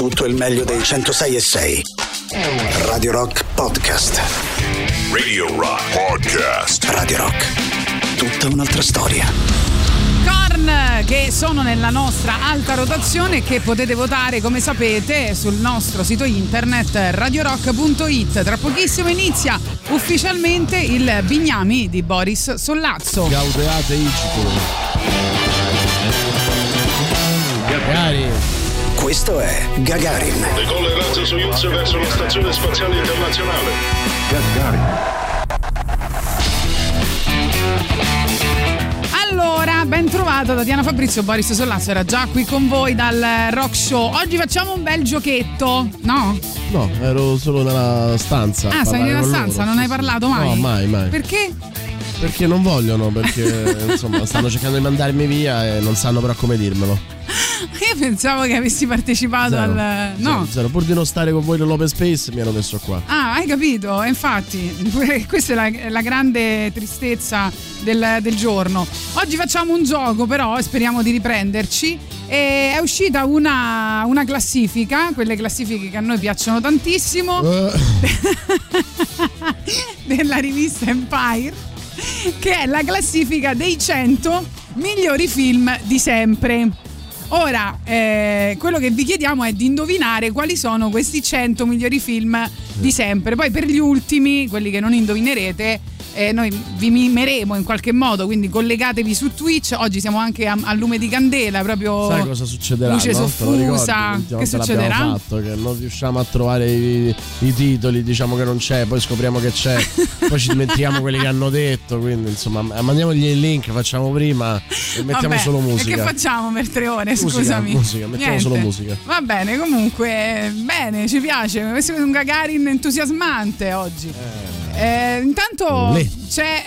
Tutto il meglio dei 106 e 6. Radio Rock Podcast. Radio Rock Podcast. Radio Rock. Tutta un'altra storia. Korn che sono nella nostra alta rotazione e che potete votare come sapete sul nostro sito internet radiorock.it. Tra pochissimo inizia ufficialmente il Bignami di Boris Sollazzo. Gaudeate Magari. Questo è Gagarin. Decolla il razzo Soyuz verso la stazione spaziale internazionale. Allora, ben trovato Tatiana Fabrizio, Boris Sollazzo era già qui con voi dal Rock Show. Oggi facciamo un bel giochetto, no? No, ero solo nella stanza. Ah, sei nella stanza, loro, non hai parlato mai? No, mai, mai. Perché? Perché non vogliono, perché insomma stanno cercando di mandarmi via e non sanno però come dirmelo. Io pensavo che avessi partecipato Zero. al. No. Zero, zero. Pur di non stare con voi nell'open space mi hanno messo qua. Ah, hai capito? Infatti, questa è la, la grande tristezza del, del giorno. Oggi facciamo un gioco, però, speriamo di riprenderci. E è uscita una, una classifica, quelle classifiche che a noi piacciono tantissimo, Eh, della rivista Empire, che è la classifica dei 100 migliori film di sempre. Ora, eh, quello che vi chiediamo è di indovinare quali sono questi 100 migliori film di sempre. Poi per gli ultimi, quelli che non indovinerete, eh, noi vi mimeremo in qualche modo, quindi collegatevi su Twitch. Oggi siamo anche a, a lume di candela, proprio Sai cosa succederà? luce no? Ricordi? soffusa. L'ultima Che succederà? fatto, che non riusciamo a trovare i, i titoli, diciamo che non c'è, poi scopriamo che c'è, poi ci dimentichiamo quelli che hanno detto, quindi insomma mandiamogli il link, facciamo prima e mettiamo Vabbè, solo musica. E che facciamo per tre ore? Musica, Scusami. musica, mettiamo solo musica. Va bene, comunque, bene, ci piace. Questo è un Gagarin entusiasmante oggi. Eh, intanto Olè. c'è.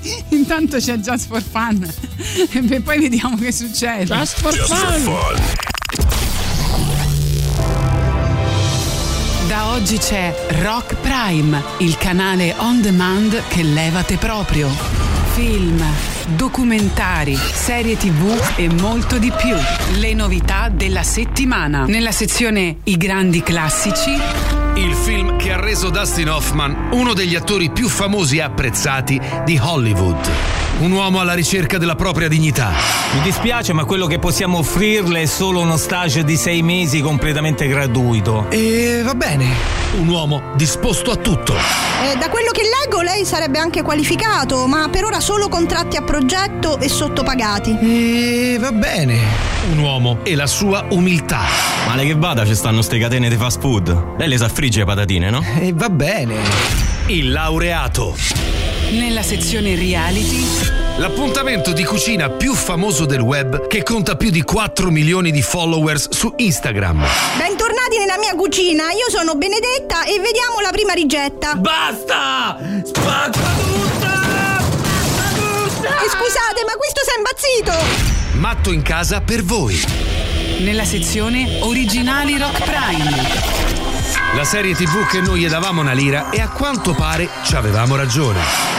intanto c'è Just for Fun. e poi vediamo che succede. Just for Just for fun. fun. Da oggi c'è Rock Prime, il canale on demand che levate proprio. Film, documentari, serie tv e molto di più. Le novità della settimana. Nella sezione I grandi classici, Il film che ha reso Dustin Hoffman uno degli attori più famosi e apprezzati di Hollywood. Un uomo alla ricerca della propria dignità. Mi dispiace, ma quello che possiamo offrirle è solo uno stage di sei mesi completamente gratuito. E va bene. Un uomo disposto a tutto. Eh, da quello che leggo lei sarebbe anche qualificato, ma per ora solo contratti a progetto e sottopagati. E va bene. Un uomo e la sua umiltà. Male che vada, ci stanno ste catene di fast food. Lei le sa friggere le patatine, no? E va bene. Il laureato. Nella sezione reality, L'appuntamento di cucina più famoso del web che conta più di 4 milioni di followers su Instagram. Bentornati nella mia cucina, io sono Benedetta e vediamo la prima ricetta. Basta! Spacca tutta! E scusate, ma questo sei impazzito! Matto in casa per voi. nella sezione originali Rock Prime. La serie tv che noi gli davamo una lira e a quanto pare ci avevamo ragione.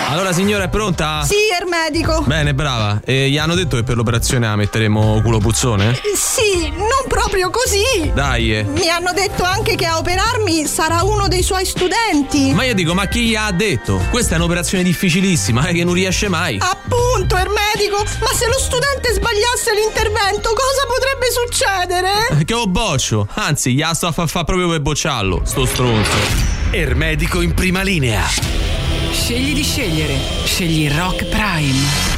Allora, signora, è pronta? Sì, ermedico. Bene, brava. E gli hanno detto che per l'operazione la metteremo culo puzzone? Eh, Sì, non proprio così. Dai. eh. Mi hanno detto anche che a operarmi sarà uno dei suoi studenti. Ma io dico, ma chi gli ha detto? Questa è un'operazione difficilissima, eh, che non riesce mai. Appunto, ermedico, ma se lo studente sbagliasse l'intervento, cosa potrebbe succedere? Che ho boccio. Anzi, gli sto a fa, fa proprio per bocciarlo, sto stronzo. Ermedico in prima linea. Scegli di scegliere. Scegli Rock Prime.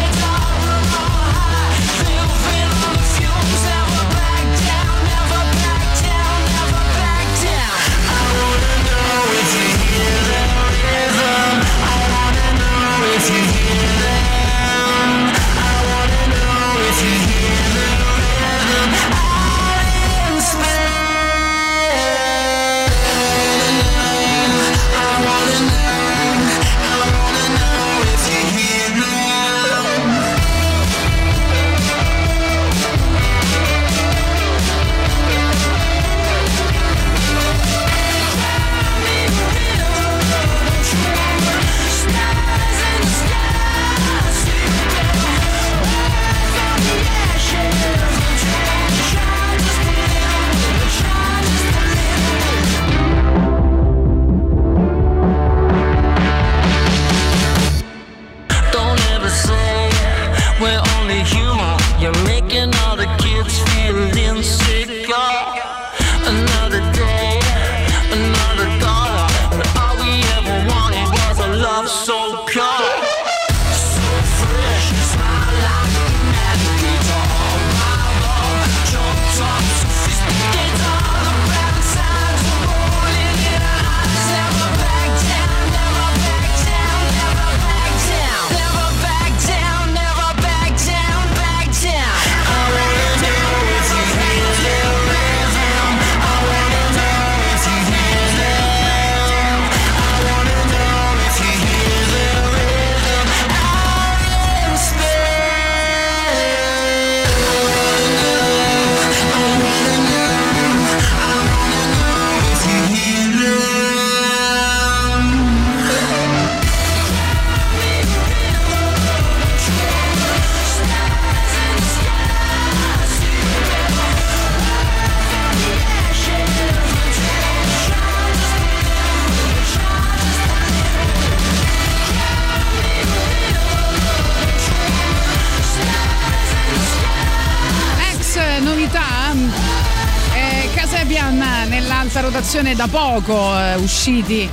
da poco eh, usciti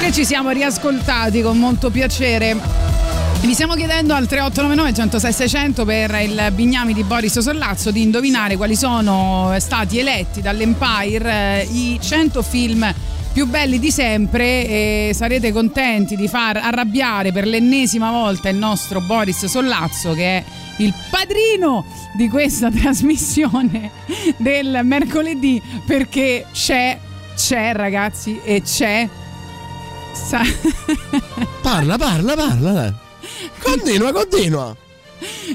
che ci siamo riascoltati con molto piacere. Vi stiamo chiedendo al 3899 106 600 per il Bignami di Boris Sollazzo di indovinare quali sono stati eletti dall'Empire eh, i 100 film più belli di sempre e sarete contenti di far arrabbiare per l'ennesima volta il nostro Boris Sollazzo che è il padrino di questa trasmissione del mercoledì perché c'è, c'è ragazzi e c'è Sa- Parla, parla, parla. dai. Continua, continua.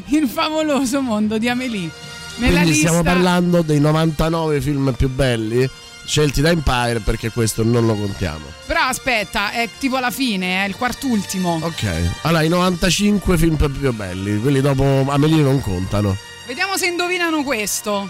il favoloso mondo di Amelie. Nella Quindi lista stiamo parlando dei 99 film più belli scelti da Empire perché questo non lo contiamo. Però aspetta, è tipo la fine, è il quartultimo. Ok. Allora, i 95 film più belli, quelli dopo Amelie non contano. Vediamo se indovinano questo.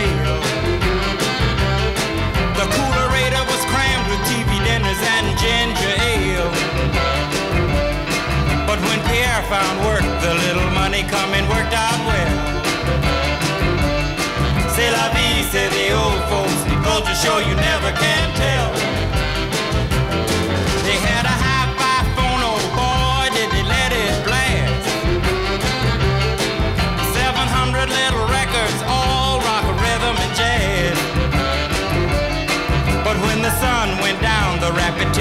TV and ginger ale. But when Pierre found work, the little money coming worked out well. C'est la vie, say the old folks. To show you never can tell.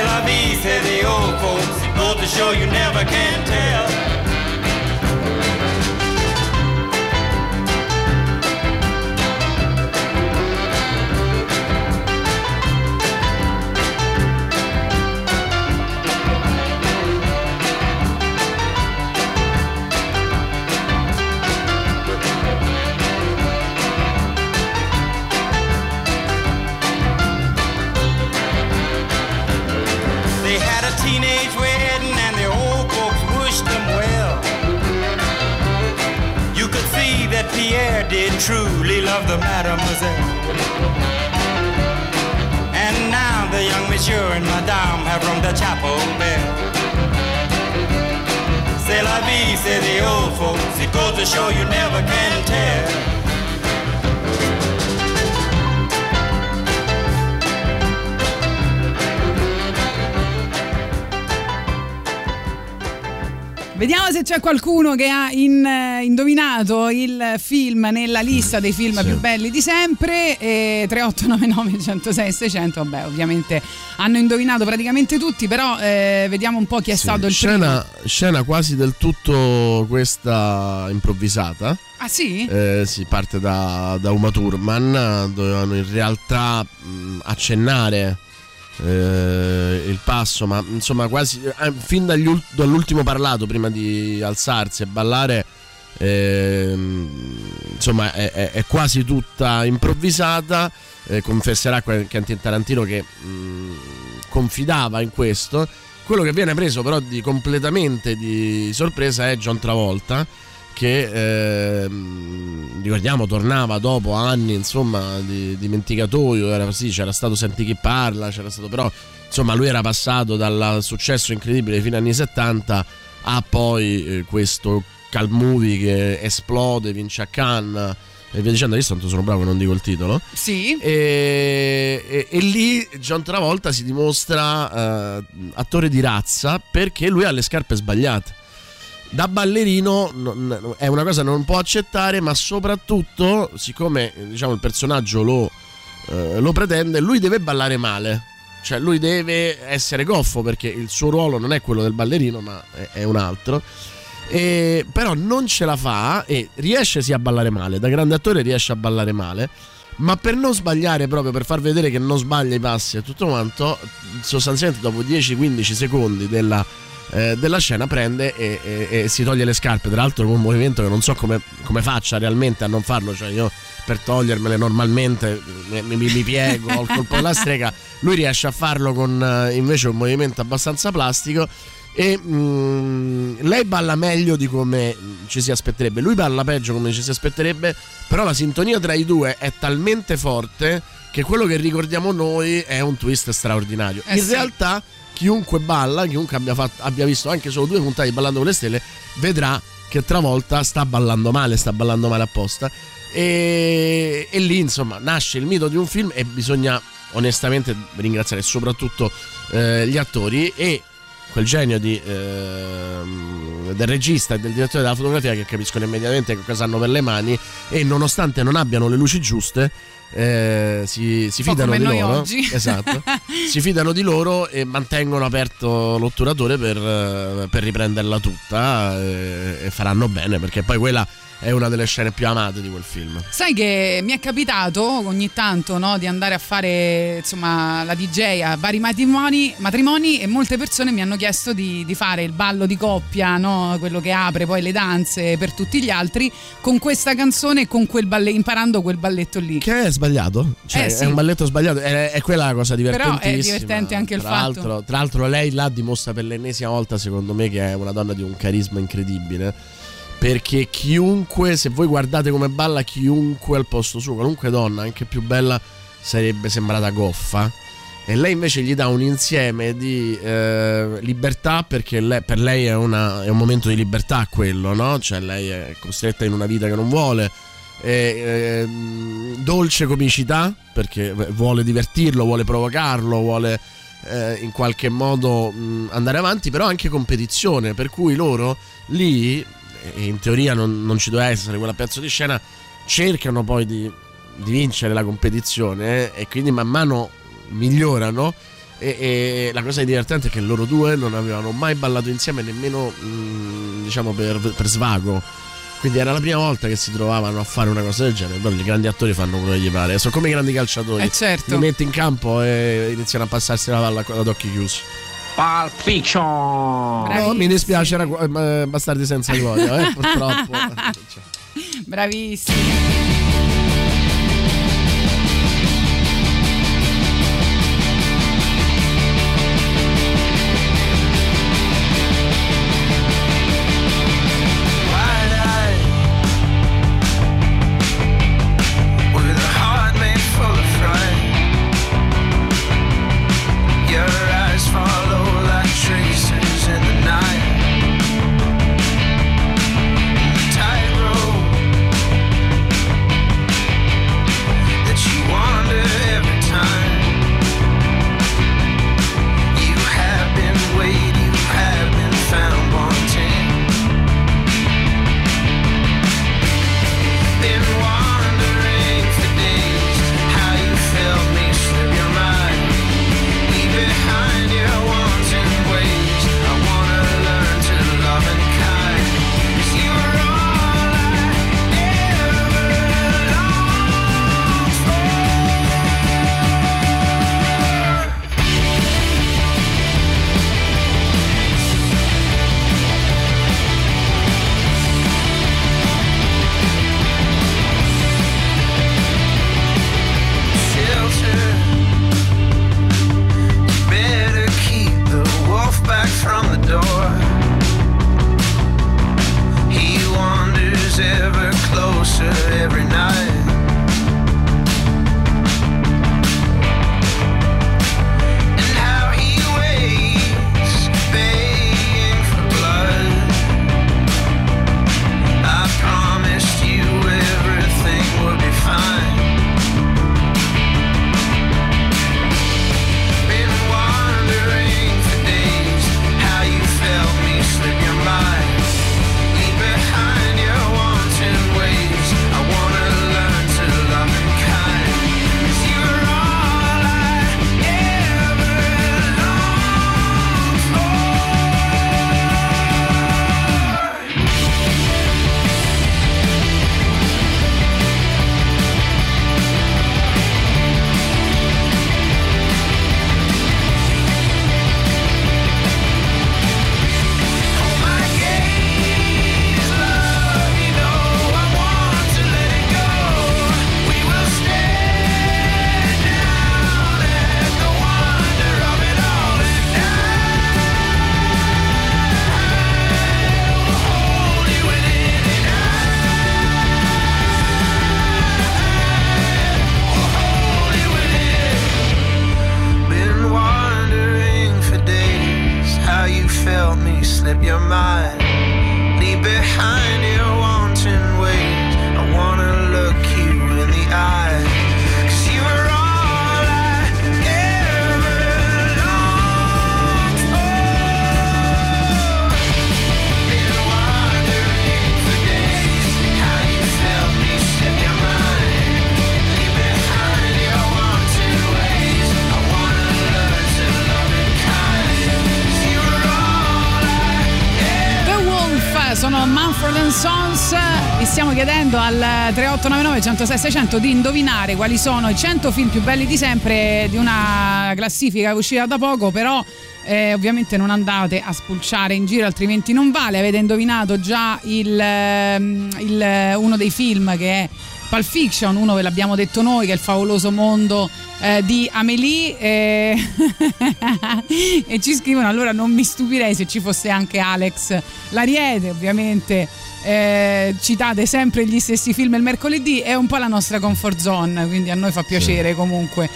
C'est la vie, say the old folks. Goes to show you never can tell. Teenage wedding and the old folks wished them well. You could see that Pierre did truly love the mademoiselle. And now the young monsieur and madame have rung the chapel bell. C'est la vie, say the old folks. It goes to show you never can tell. Vediamo se c'è qualcuno che ha in- eh, indovinato il film nella lista dei film più belli di sempre. E 3899 106 600. Vabbè, ovviamente hanno indovinato praticamente tutti, però eh, vediamo un po' chi è stato il scena, primo. scena quasi del tutto questa improvvisata. Ah sì? Eh, si parte da, da Uma Thurman, dovevano in realtà mh, accennare eh, il passo, ma insomma quasi eh, fin dagli ul- dall'ultimo parlato prima di alzarsi e ballare. ehm, insomma è, è- è quasi tutta improvvisata eh, confesserà que- Quentin Tarantino che mh, confidava in questo quello che viene preso però di completamente di sorpresa è John Travolta che ehm, ricordiamo tornava dopo anni insomma di dimenticatoio era, sì, c'era stato Senti chi parla c'era stato però insomma lui era passato dal successo incredibile fino agli anni 70 a poi eh, questo cult movie che esplode vince a Cannes e via dicendo adesso tanto sono bravo non dico il titolo Sì. e, e- e lì John Travolta si dimostra eh, attore di razza perché lui ha le scarpe sbagliate. Da ballerino non- è una cosa che non può accettare, ma soprattutto, siccome diciamo, il personaggio lo, eh, lo pretende, lui deve ballare male. Cioè, lui deve essere goffo perché il suo ruolo non è quello del ballerino, ma è, è un altro. E- però non ce la fa e riesce sì a ballare male. Da grande attore riesce a ballare male. Ma per non sbagliare, proprio per far vedere che non sbaglia i passi e tutto quanto, sostanzialmente dopo 10-15 secondi della, eh, della scena prende e, e- e si toglie le scarpe. Tra l'altro, con un movimento che non so come, come faccia realmente a non farlo. Cioè, io per togliermele normalmente mi, mi- mi piego, ho il colpo della strega. Lui riesce a farlo con eh, invece un movimento abbastanza plastico. E mm, lei balla meglio di come ci si aspetterebbe. Lui balla peggio come ci si aspetterebbe. Però la sintonia tra i due è talmente forte che quello che ricordiamo noi è un twist straordinario. Eh In sì. realtà, chiunque balla, chiunque abbia, fatto- abbia visto anche solo due puntate di Ballando con le Stelle, vedrà che travolta sta ballando male, sta ballando male apposta. E, e lì, insomma, nasce il mito di un film e bisogna onestamente ringraziare soprattutto eh, gli attori e quel genio di, ehm, del regista e del direttore della fotografia che capiscono immediatamente che cosa hanno per le mani e nonostante non abbiano le luci giuste eh, si, si fidano di loro. esatto. Si fidano di loro e mantengono aperto l'otturatore per, eh, per riprenderla tutta eh, e faranno bene perché poi quella è una delle scene più amate di quel film Sai che mi è capitato ogni tanto no, di andare a fare insomma, la DJ a vari matrimoni, matrimoni e molte persone mi hanno chiesto di, di fare il ballo di coppia, no, quello che apre poi le danze per tutti gli altri, con questa canzone e con quel balle- imparando quel balletto lì. Che è sbagliato? Cioè, Eh, sì. è un balletto sbagliato, è, è quella la cosa Però divertentissima. è divertente anche il tra fatto. L'altro, tra l'altro, lei là dimostra per l'ennesima volta, secondo me, che è una donna di un carisma incredibile. Perché chiunque, se voi guardate come balla, chiunque al posto suo, qualunque donna, anche più bella, sarebbe sembrata goffa. E lei invece gli dà un insieme di eh, libertà, perché lei- per lei è, una- è un momento di libertà quello, no? Cioè lei è costretta in una vita che non vuole. E, ehm, dolce comicità, perché vuole divertirlo, vuole provocarlo, vuole eh, in qualche modo mh, andare avanti, però anche competizione, per cui loro lì, e in teoria non, non ci doveva essere quella pezzo di scena, cercano poi di, di vincere la competizione eh, e quindi man mano migliorano. E, e la cosa divertente è che loro due non avevano mai ballato insieme nemmeno mh, diciamo per, per svago. Quindi era la prima volta che si trovavano a fare una cosa del genere. Però i grandi attori fanno quello che gli pare. Sono come i grandi calciatori. Eh, certo. Li metti in campo e iniziano a passarsi la palla ad occhi chiusi. Pulp Fiction. No, mi dispiace, era eh, Bastardi senza gloria, eh, purtroppo. Bravissimi. 3899 106 600 di indovinare quali sono i 100 film più belli di sempre di una classifica uscita da poco, però eh, ovviamente non andate a spulciare in giro altrimenti non vale, avete indovinato già il, ehm, il- uno dei film che è Pulp Fiction, uno ve l'abbiamo detto noi che è il favoloso mondo eh, di Amélie eh, e ci scrivono allora non mi stupirei se ci fosse anche Alex Lariete ovviamente eh, citate sempre gli stessi film il mercoledì è un po' la nostra comfort zone quindi a noi fa piacere comunque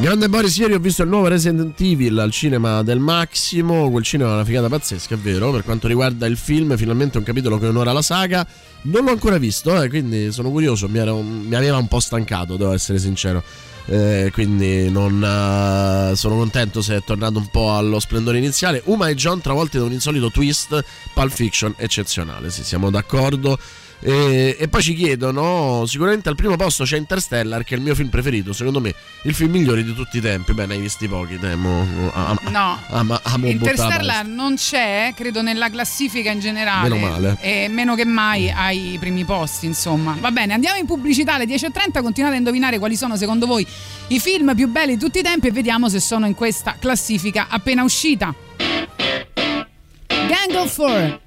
Grande Boris, ieri ho visto il nuovo Resident Evil al cinema del Massimo. Quel cinema è una figata pazzesca, è vero. Per quanto riguarda il film, finalmente un capitolo che onora la saga. Non l'ho ancora visto, eh, quindi sono curioso. Mi, ero- mi aveva un po' stancato, devo essere sincero. Eh, quindi non eh, sono contento se è tornato un po' allo splendore iniziale. Uma e John travolti da un insolito twist, Pulp Fiction eccezionale. Sì, siamo d'accordo. E, e poi ci chiedono: sicuramente al primo posto c'è Interstellar, che è il mio film preferito. Secondo me, il film migliore di tutti i tempi. Beh, ne hai visti pochi, temo. No am- amo buttare la Interstellar non c'è credo nella classifica in generale Meno male. e meno che mai ai primi posti insomma va bene andiamo in pubblicità alle 10.30 continuate a indovinare quali sono secondo voi i film più belli di tutti i tempi e vediamo se sono in questa classifica appena uscita Gang of Four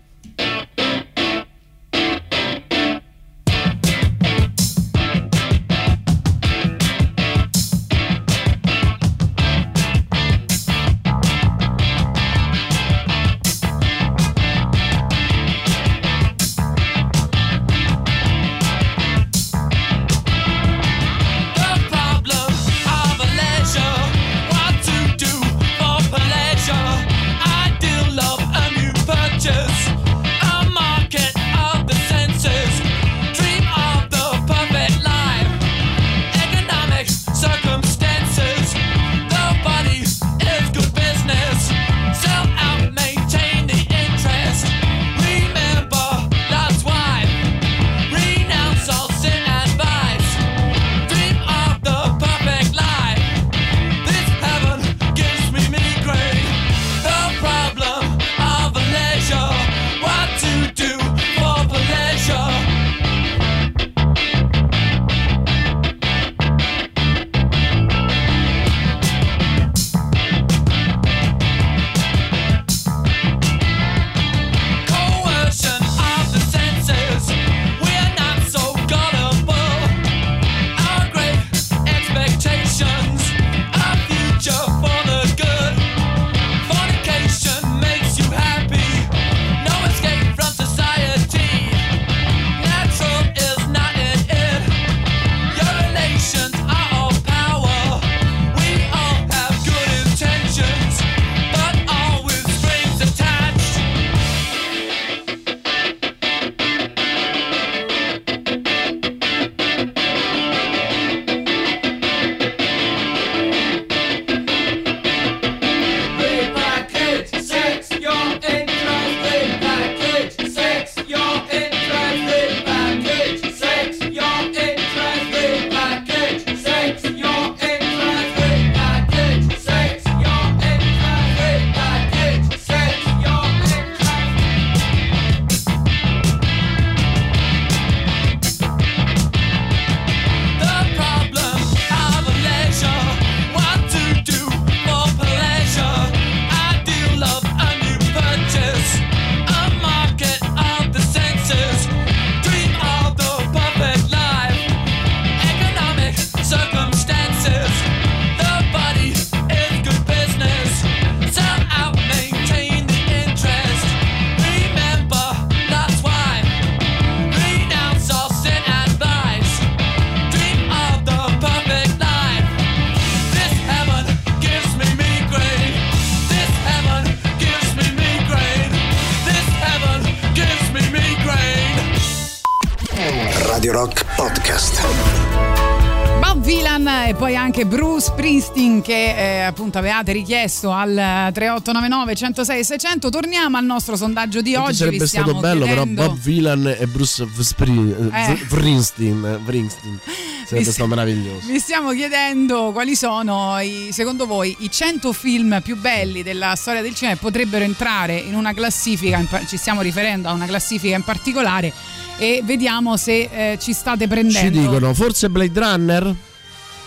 che eh, appunto avevate richiesto al 3899 106 600 torniamo al nostro sondaggio di oggi sarebbe stato bello, chiedendo... però Bob Villan e Bruce Spring- Eh. Springsteen. Springsteen. Sarebbe stato meraviglioso. Vi stiamo chiedendo quali sono, i- secondo voi, i 100 film più belli della storia del cinema potrebbero entrare in una classifica, in ci stiamo riferendo a una classifica in particolare e vediamo se eh, ci state Ci prendendo. dicono forse Blade Runner?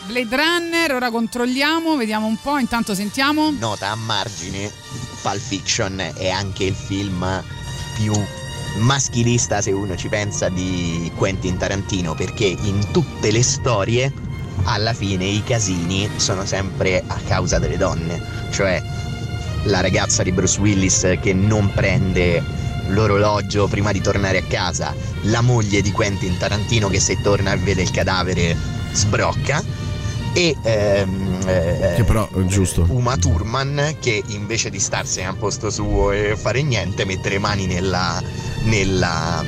Blade Runner, ora controlliamo, vediamo un po', intanto sentiamo. Nota a margine, Pulp Fiction è anche il film più maschilista se uno ci pensa di Quentin Tarantino perché in tutte le storie alla fine i casini sono sempre a causa delle donne, cioè la ragazza di Bruce Willis che non prende l'orologio prima di tornare a casa, la moglie di Quentin Tarantino che se torna e vede il cadavere sbrocca e ehm, eh, Che però è giusto. Uma Thurman che invece di starsene al posto suo e fare niente mette le mani nella nella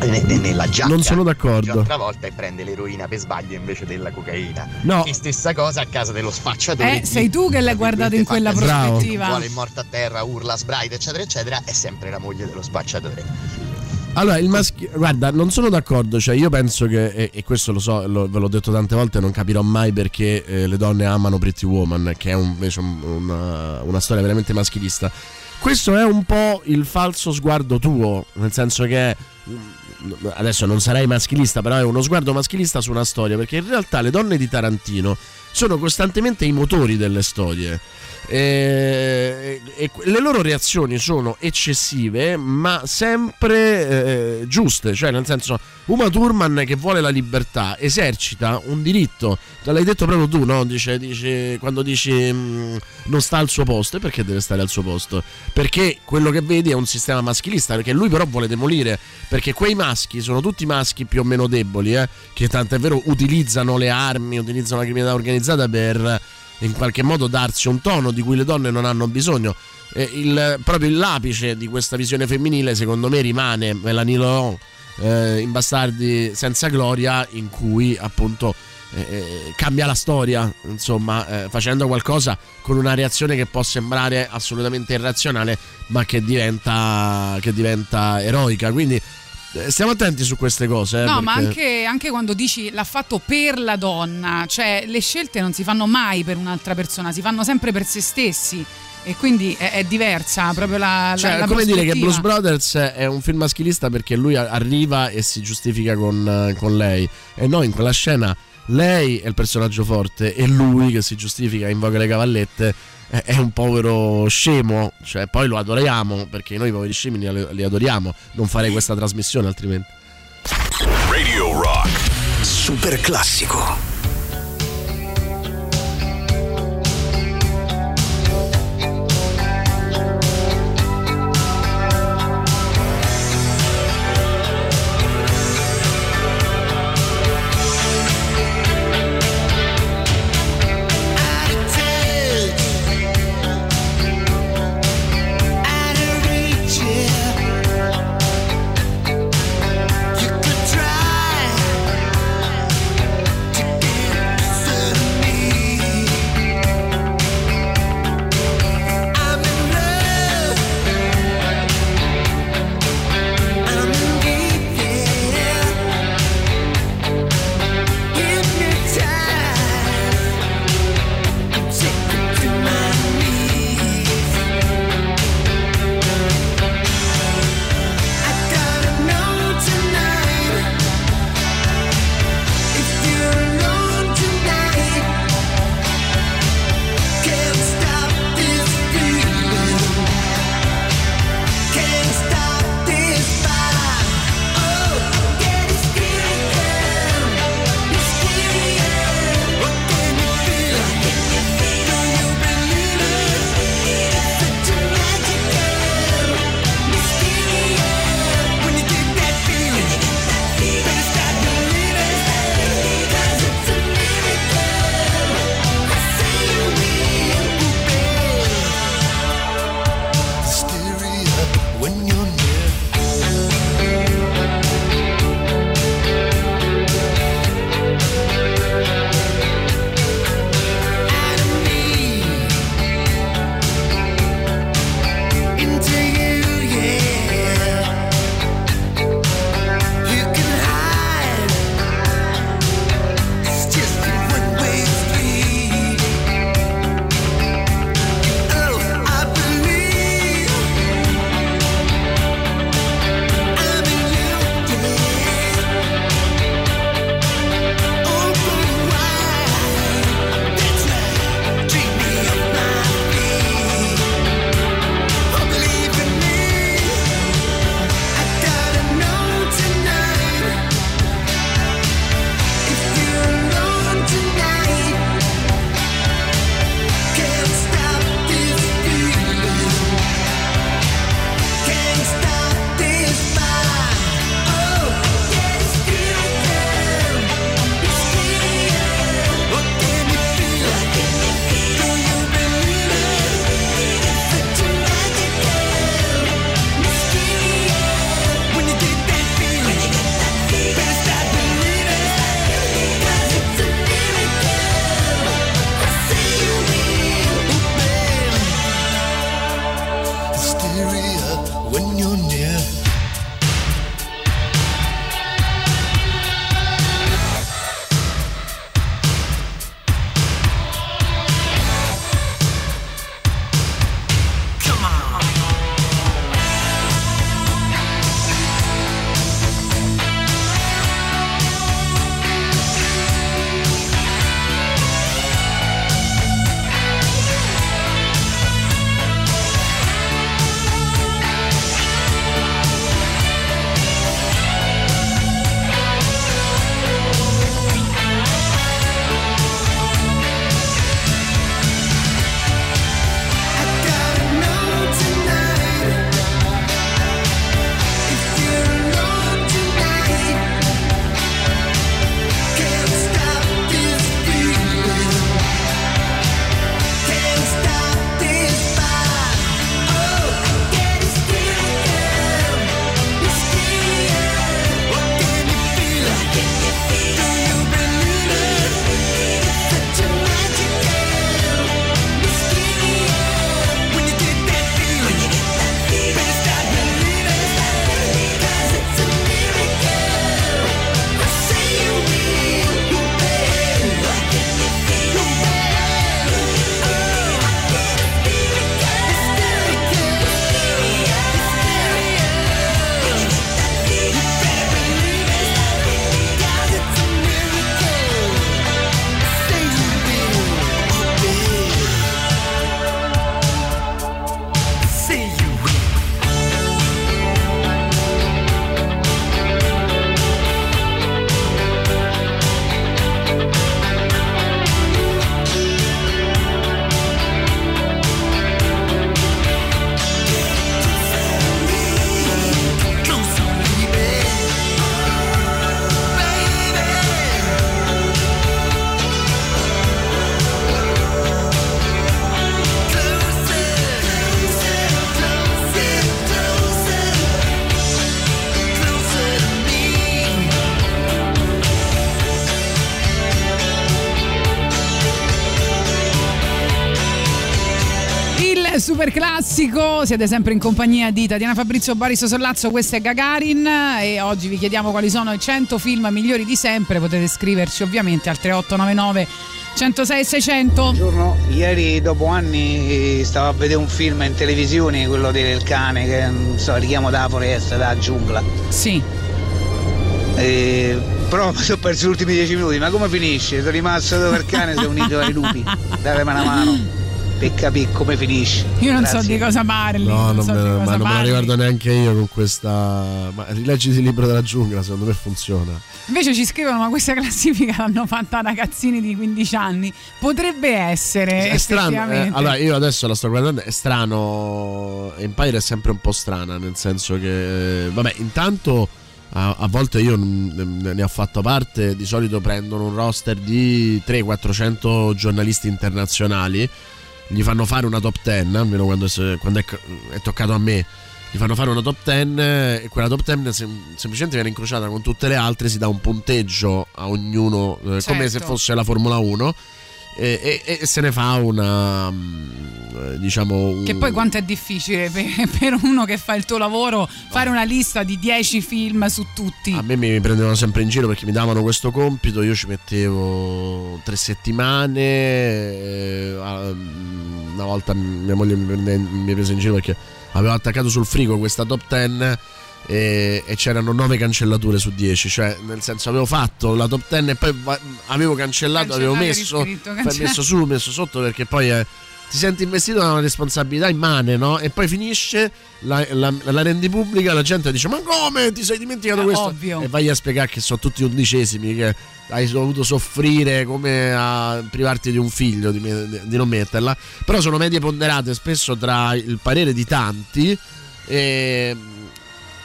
ne- ne- nella giacca Non sono d'accordo. John Travolta e prende l'eroina per sbaglio invece della cocaina No. e stessa cosa a casa dello spacciatore Eh, sei tu che l'hai guardato in quella prospettiva. vuole il morto a terra urla sbraita eccetera eccetera è sempre la moglie dello spacciatore Allora, il maschio. Guarda, non sono d'accordo. Cioè, io penso che, e, e questo lo so, lo- ve l'ho detto tante volte, non capirò mai perché eh, le donne amano Pretty Woman, che è invece un- una, una storia veramente maschilista. Questo è un po' il falso sguardo tuo, nel senso che. mm, Adesso non sarei maschilista, però è uno sguardo maschilista su una storia, perché in realtà le donne di Tarantino sono costantemente i motori delle storie. E, e le loro reazioni sono eccessive, ma sempre eh, giuste. Cioè, nel senso, Uma Thurman che vuole la libertà esercita un diritto. Te l'hai detto proprio tu, no? Dice, dice- quando dici mm, non sta al suo posto, e perché deve stare al suo posto? Perché quello che vedi è un sistema maschilista, perché lui però vuole demolire. Perché quei maschi sono tutti maschi più o meno deboli, eh, che tanto è vero utilizzano le armi, utilizzano la criminalità organizzata per in qualche modo darsi un tono di cui le donne non hanno bisogno. Eh, il- proprio l'apice di questa visione femminile, secondo me, rimane Melanie Laurent eh, in Bastardi senza gloria, in cui appunto eh, eh, cambia la storia, insomma, eh, facendo qualcosa con una reazione che può sembrare assolutamente irrazionale, ma che diventa, che diventa eroica. Quindi stiamo attenti su queste cose. eh, No, ma perché- anche, anche quando dici l'ha fatto per la donna, cioè le scelte non si fanno mai per un'altra persona, si fanno sempre per se stessi. E quindi è, è diversa proprio la, la- Cioè, la è come dire che. Blues Brothers è un film maschilista perché lui arriva e si giustifica con, eh, con lei. E no, in quella scena lei è il personaggio forte e lui che si giustifica, invoca le cavallette, è, un povero scemo. Cioè, poi lo adoriamo perché noi poveri scemi li, li adoriamo. Non farei questa trasmissione altrimenti. Radio Rock. Super classico. Siete sempre in compagnia di Tatiana Fabrizio Baristo Sollazzo, questo è Gagarin e oggi vi chiediamo quali sono i 100 film migliori di sempre, potete scriverci ovviamente al 3899 106 600. Buongiorno, ieri dopo anni stavo a vedere un film in televisione, quello del cane che non so, richiamo dalla foresta, dalla giungla. Sì. E, però mi sono perso gli ultimi dieci minuti, ma come finisce? Sono rimasto dove il cane si è unito ai lupi. Datemi una mano per capire come finisce. Io non so Grazie. di cosa parli. No, non so me, di ma cosa non me la parli. ricordo neanche io con questa. Ma rileggiti il libro della giungla, secondo me funziona. Invece ci scrivono, ma questa classifica l'hanno fatta ragazzini di 15 anni. Potrebbe essere. È strano. eh, allora, io adesso la sto guardando. È strano. Empire è sempre un po' strana, nel senso che. Vabbè, intanto. A, a volte io ne ho fatto parte. Di solito prendono un roster di 300-400 giornalisti internazionali. Gli fanno fare una top 10, almeno quando, è, quando è, è toccato a me. Gli fanno fare una top 10 e quella top 10 sem- semplicemente viene incrociata con tutte le altre. Si dà un punteggio a ognuno, eh, come se Certo. fosse la Formula 1 e, e- e se ne fa una mm, eh, diciamo Che poi quanto è difficile per, per uno che fa il tuo lavoro fare una lista di 10 film su tutti. a me mi prendevano sempre in giro perché mi davano questo compito io ci mettevo tre settimane eh, mm, una volta mia moglie mi, prende- mi prese in giro perché avevo attaccato sul frigo questa top 10 e, e c'erano 9 cancellature su 10 cioè nel senso avevo fatto la top 10 e poi va- avevo cancellato, avevo messo, messo su messo sotto perché poi eh, ti senti investito da una responsabilità immane no? e poi finisce la, la- la rendi pubblica la gente dice ma come ti sei dimenticato Eh, questo ovvio. e vai a spiegare che sono tutti undicesimi che hai dovuto soffrire come a privarti di un figlio di, di non metterla però sono medie ponderate spesso tra il parere di tanti e,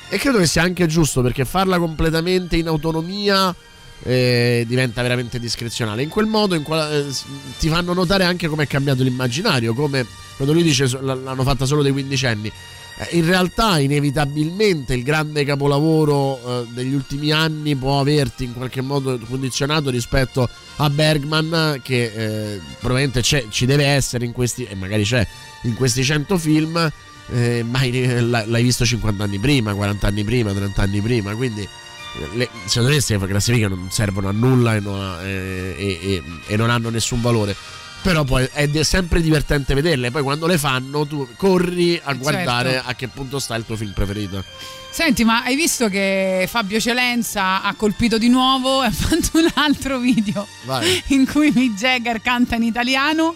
e credo che sia anche giusto perché farla completamente in autonomia eh, diventa veramente discrezionale. In quel modo in qual- eh, ti fanno notare anche come è cambiato l'immaginario, come quando lui dice l'hanno fatta solo dei quindicenni. Eh, In realtà, inevitabilmente, il grande capolavoro eh, degli ultimi anni può averti in qualche modo condizionato rispetto a Bergman, che eh, probabilmente ci deve essere in questi, e magari c'è in questi 100 film, eh, ma in- l'hai visto 50 anni prima, 40 anni prima, 30 anni prima, quindi eh, le, secondo me queste classifiche non servono a nulla e non, ha- eh, e- e- e non hanno nessun valore. Però poi è sempre divertente vederle. Poi quando le fanno, tu corri a Eh, guardare certo. a che punto sta il tuo film preferito. Senti, ma hai visto che Fabio Celenza ha colpito di nuovo e ha fatto un altro video Vai. in cui Mick Jagger canta in italiano?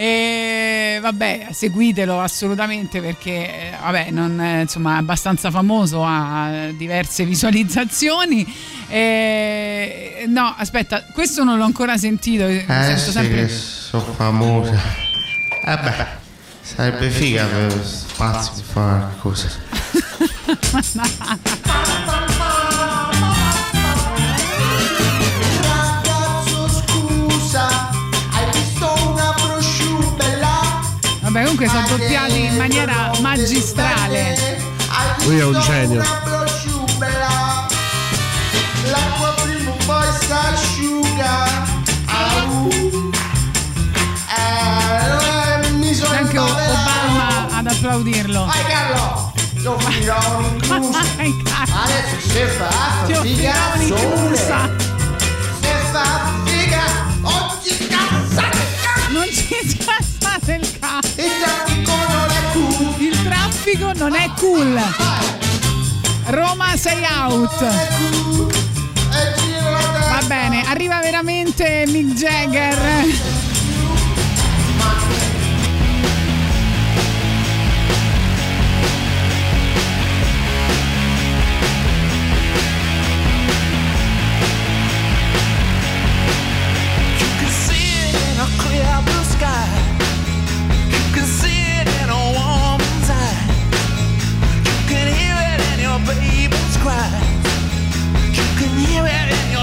E vabbè, seguitelo assolutamente perché eh, vabbè, non, eh, insomma, è abbastanza famoso, ha diverse visualizzazioni. E, no, aspetta, questo non l'ho ancora sentito. Eh sento sì, sempre- che sono famosa. Eh beh, sarebbe figa per spazio per fare cose. Vabbè, comunque sono doppiati in maniera magistrale. Lui è un genio. L'acqua prima o poi s'asciuga. Eh, mi sono C'è anche. Obama ad applaudirlo. Vai Carlo, lo finirò inclusa. Adesso se fa offrirò un'inclusa. Se fa figa, oggi cazzo. Non ci scassate il cazzo. Il traffico non è cool. Il traffico non è cool. Roma sei out. Va bene, arriva veramente Mick Jagger. You can see it in a clear blue sky. Baby's cry. You can hear it in your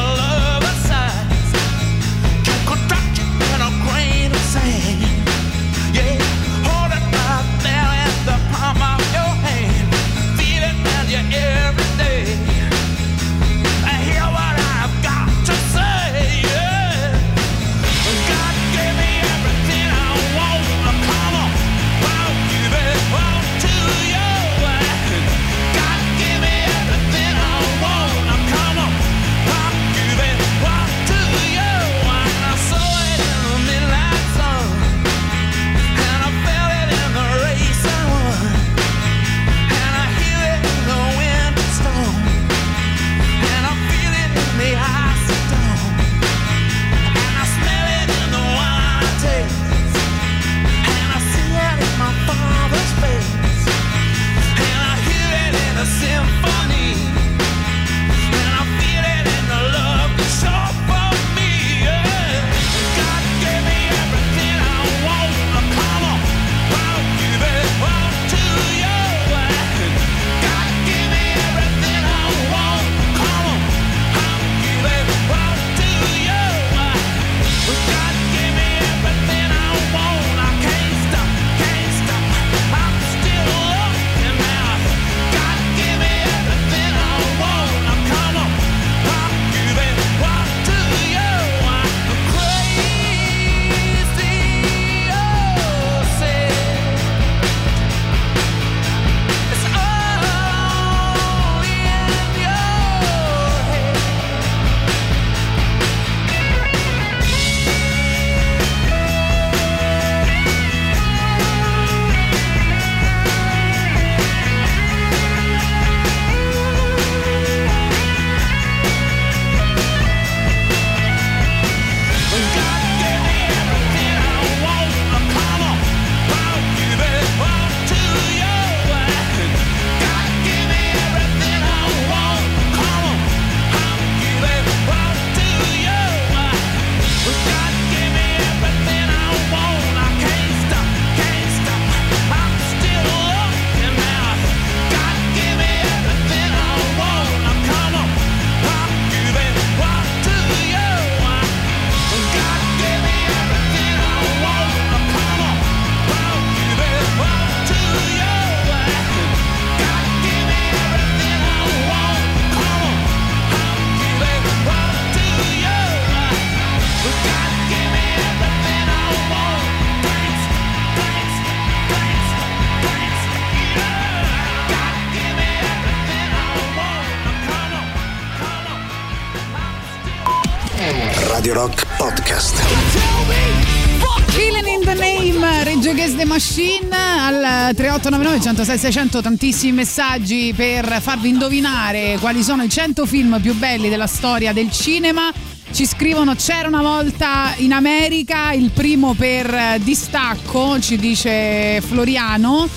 Machine al 3899 106 600 tantissimi messaggi per farvi indovinare quali sono i 100 film più belli della storia del cinema. Ci scrivono c'era una volta in America il primo per distacco, ci dice Floriano.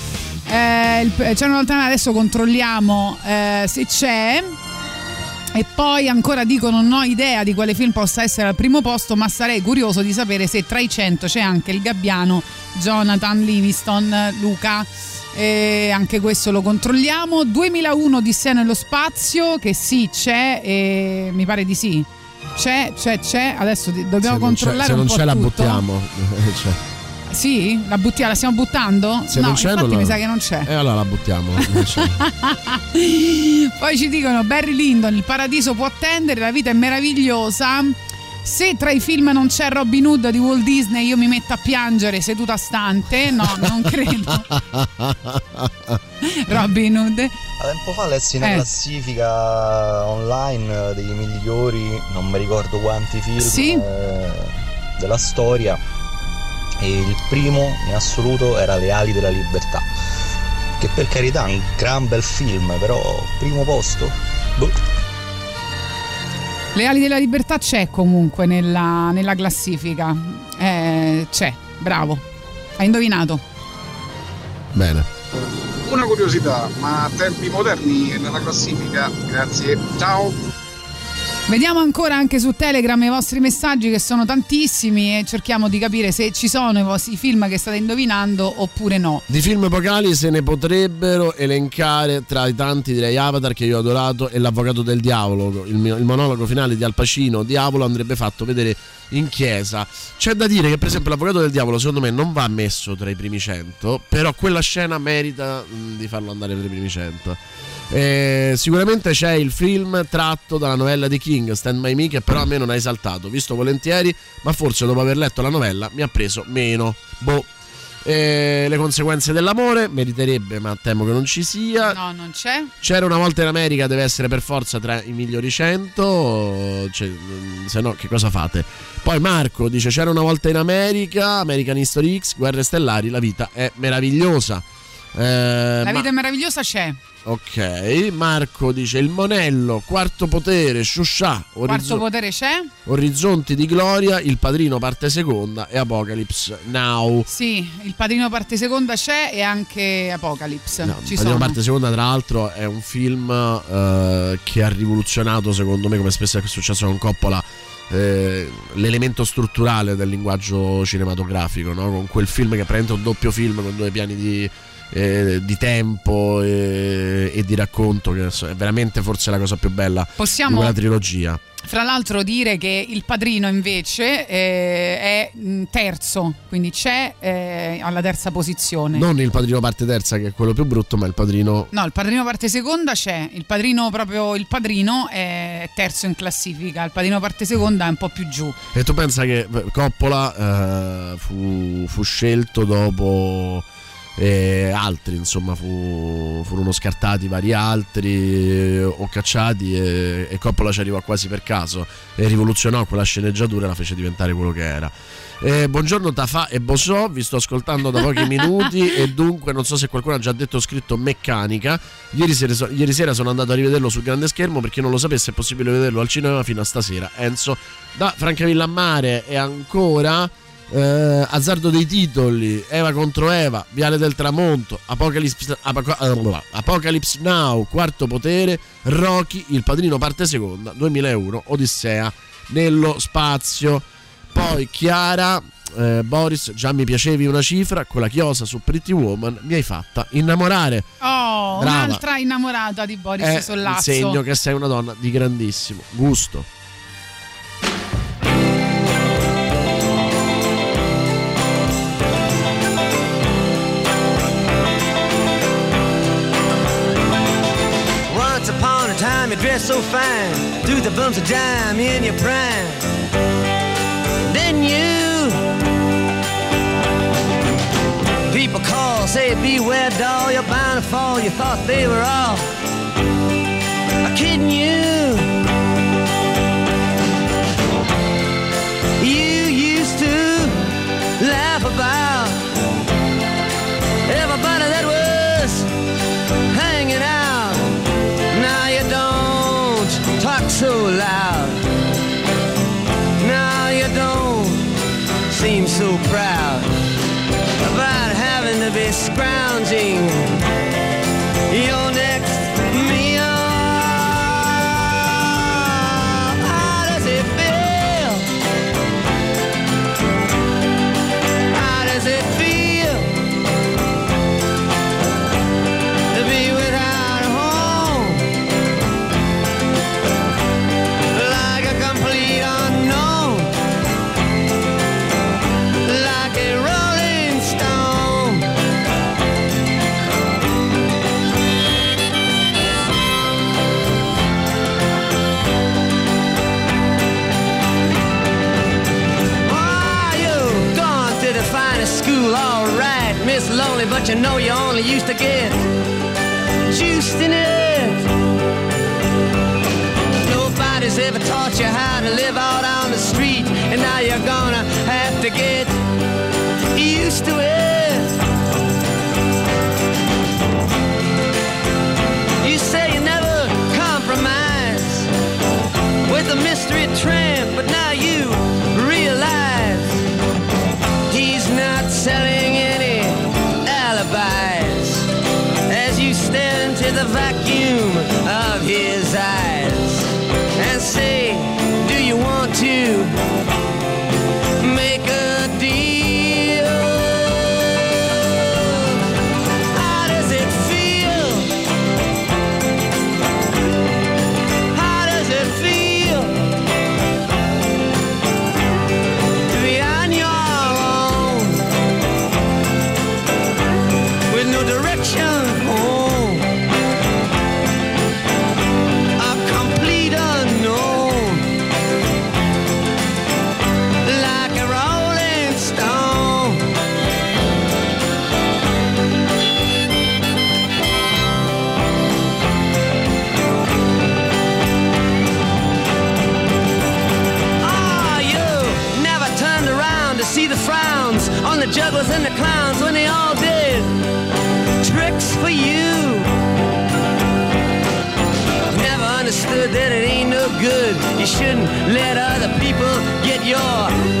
Eh, c'era una volta adesso controlliamo eh, se c'è. E poi ancora dico non ho idea di quale film possa essere al primo posto, ma sarei curioso di sapere se tra i 100 c'è anche il gabbiano Jonathan Livingston, Luca. E anche questo lo controlliamo. 2001 di sé nello spazio, che sì c'è, e mi pare di sì. C'è, c'è, c'è. Adesso dobbiamo Se non c'è, controllare se non un po' c'è la tutto. buttiamo. Cioè, Sì? La buttiamo, la stiamo buttando? se no, non c'è, infatti non la- mi sa che non c'è. E allora la buttiamo. non c'è. Poi ci dicono Barry Lyndon, il paradiso può attendere, la vita è meravigliosa. Se tra i film non c'è Robin Hood di Walt Disney, io mi metto a piangere seduta stante. No, non credo. Robin Hood. A tempo fa lessi una Eh. classifica online dei migliori, non mi ricordo quanti film Sì. eh, della storia e il primo in assoluto era Le ali della libertà, che per carità è un gran bel film, però primo posto? Boh. Le ali della libertà c'è comunque nella, nella classifica. Eh, c'è, bravo. Hai indovinato. Bene. Una curiosità, ma a tempi moderni nella classifica? Grazie. Ciao. Vediamo ancora anche su Telegram i vostri messaggi che sono tantissimi e cerchiamo di capire se ci sono i vostri film che state indovinando oppure no. Di film epocali se ne potrebbero elencare tra i tanti direi Avatar che io ho adorato e L'Avvocato del Diavolo, il, mio- il monologo finale di Al Pacino, Diavolo andrebbe fatto vedere in chiesa. C'è da dire che per esempio L'Avvocato del Diavolo secondo me non va messo tra i primi 100, però quella scena merita mh, di farlo andare tra i primi 100. Eh, sicuramente c'è il film tratto dalla novella di King, Stand By Me, che però a me non ha esaltato, visto volentieri, ma forse dopo aver letto la novella mi ha preso meno. Boh. Eh, le conseguenze dell'amore meriterebbe, ma temo che non ci sia. No, non c'è. C'era una volta in America, deve essere per forza tra i migliori 100. Cioè, mm, se no, che cosa fate? Poi Marco dice: C'era una volta in America, American History X, Guerre Stellari. La vita è meravigliosa. Eh, La ma- vita è meravigliosa c'è. Ok, Marco dice il monello, quarto potere, Shusha, Quarto Orizzo- potere c'è? Orizzonti di Gloria, il padrino parte seconda e Apocalypse Now. Sì, il padrino parte seconda c'è e anche Apocalypse. No, ci il padrino sono. parte seconda, tra l'altro, è un film eh, che ha rivoluzionato, secondo me, come spesso è successo con Coppola. eh, l'elemento strutturale del linguaggio cinematografico, no? con quel film che prende un doppio film con due piani di, eh, di tempo e, e di racconto, che è veramente forse la cosa più bella Possiamo- di quella trilogia. Fra l'altro dire che il padrino invece eh, è mm, terzo, quindi c'è eh, alla terza posizione. Non il padrino parte terza, che è quello più brutto, ma il padrino. No, il padrino parte seconda c'è, il padrino proprio il padrino è terzo in classifica, il padrino parte seconda è un po' più giù. E tu pensa che eh, Coppola eh, fu, fu scelto dopo eh, altri, insomma, fu- furono scartati vari altri eh, o cacciati e, e Coppola ci arrivò quasi per caso e rivoluzionò quella sceneggiatura e la fece diventare quello che era. Eh, buongiorno Tafà e Bosò, vi sto ascoltando da pochi minuti e dunque non so se qualcuno ha già detto o scritto meccanica. Ieri sera, ieri sera sono andato a rivederlo sul grande schermo perché non lo sapesse è possibile vederlo al cinema fino a stasera. Enzo da Francavilla a Mare e ancora eh, Azzardo dei titoli, Eva contro Eva, Viale del Tramonto, Apocalypse, Apoca- eh, Apocalypse Now, Quarto Potere, Rocky, Il Padrino parte seconda, 2001, Odissea nello spazio. Poi Chiara, eh, Boris, già mi piacevi una cifra, con la chiosa su Pretty Woman mi hai fatta innamorare. Oh, Brava. un'altra innamorata di Boris È il Sollazzo. segno che sei una donna di grandissimo gusto. Dressed so fine, threw the bumps of dime in your prime. Then you, people call, say beware, doll, you're bound to fall. You thought they were all kidding you. used to get juiced in it. Nobody's ever taught you how. shouldn't let other people get your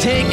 Take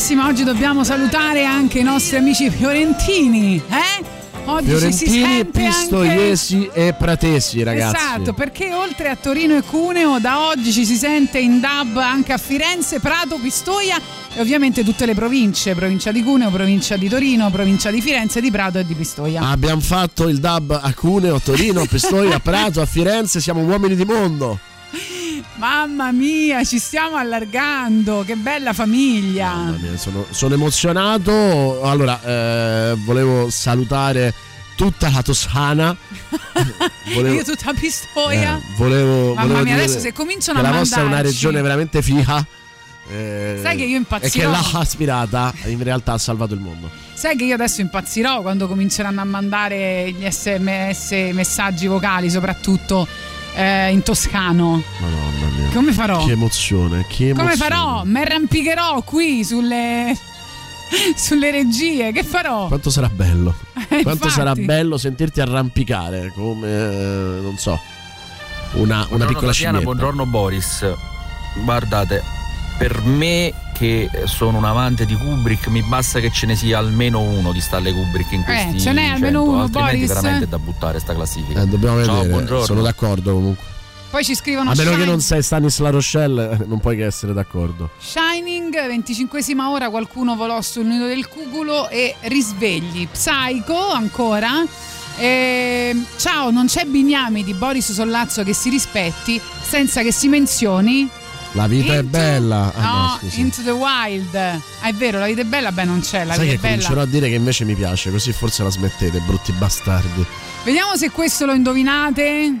importantissima, oggi dobbiamo salutare anche i nostri amici fiorentini, eh? Oggi Fiorentini, Pistoiesi anche... e Pratesi, ragazzi. Esatto, perché oltre a Torino e Cuneo, da oggi ci si sente in dub anche a Firenze, Prato, Pistoia e ovviamente tutte le province, provincia di Cuneo, provincia di Torino, provincia di Firenze, di Prato e di Pistoia. Abbiamo fatto il dub a Cuneo, a Torino, a Pistoia, a Prato, a Firenze, siamo uomini di mondo. Mamma mia, ci stiamo allargando, che bella famiglia. Mamma Mia, sono, sono, emozionato. Allora, eh, volevo salutare tutta la Toscana. volevo, Io tutta Pistoia. Eh, volevo, Mamma volevo mia, adesso se cominciano a mandarci... La nostra è una regione veramente figa. Eh, Sai che io impazzirò. E che l'acqua aspirata in realtà ha salvato il mondo. Sai che io adesso impazzirò quando cominceranno a mandare gli sms, messaggi vocali, soprattutto eh, in toscano. Madonna mia. Come farò? Che emozione, che emozione. Come farò? Mi arrampicherò qui sulle sulle regie. Che farò? Quanto sarà bello? Eh, Quanto infatti. sarà bello sentirti arrampicare come eh, non so. Una, una piccola scena. scimmetta. Buongiorno Boris. Guardate, per me che sono un amante di Kubrick, mi basta che ce ne sia almeno uno di Stanley Kubrick in questi ce n'è almeno 100, uno, altrimenti Boris? veramente è da buttare sta classifica. Eh, dobbiamo Ciao, vedere. buongiorno. Sono d'accordo comunque. Poi ci scrivono A meno che Shining- non sei Stanis La Rochelle, eh, non puoi che essere d'accordo. Shining, 25esima ora, qualcuno volò sul nido del cuculo e risvegli. Psycho ancora. Ehm, ciao, non c'è Bignami di Boris Sollazzo che si rispetti senza che si menzioni. La vita è Into- bella. Ah, no, no. Into the Wild. Ah, è vero, la vita è bella, beh non c'è, la Sai vita che è bella. comincerò a dire che invece mi piace, così forse la smettete, brutti bastardi. Vediamo se questo lo indovinate.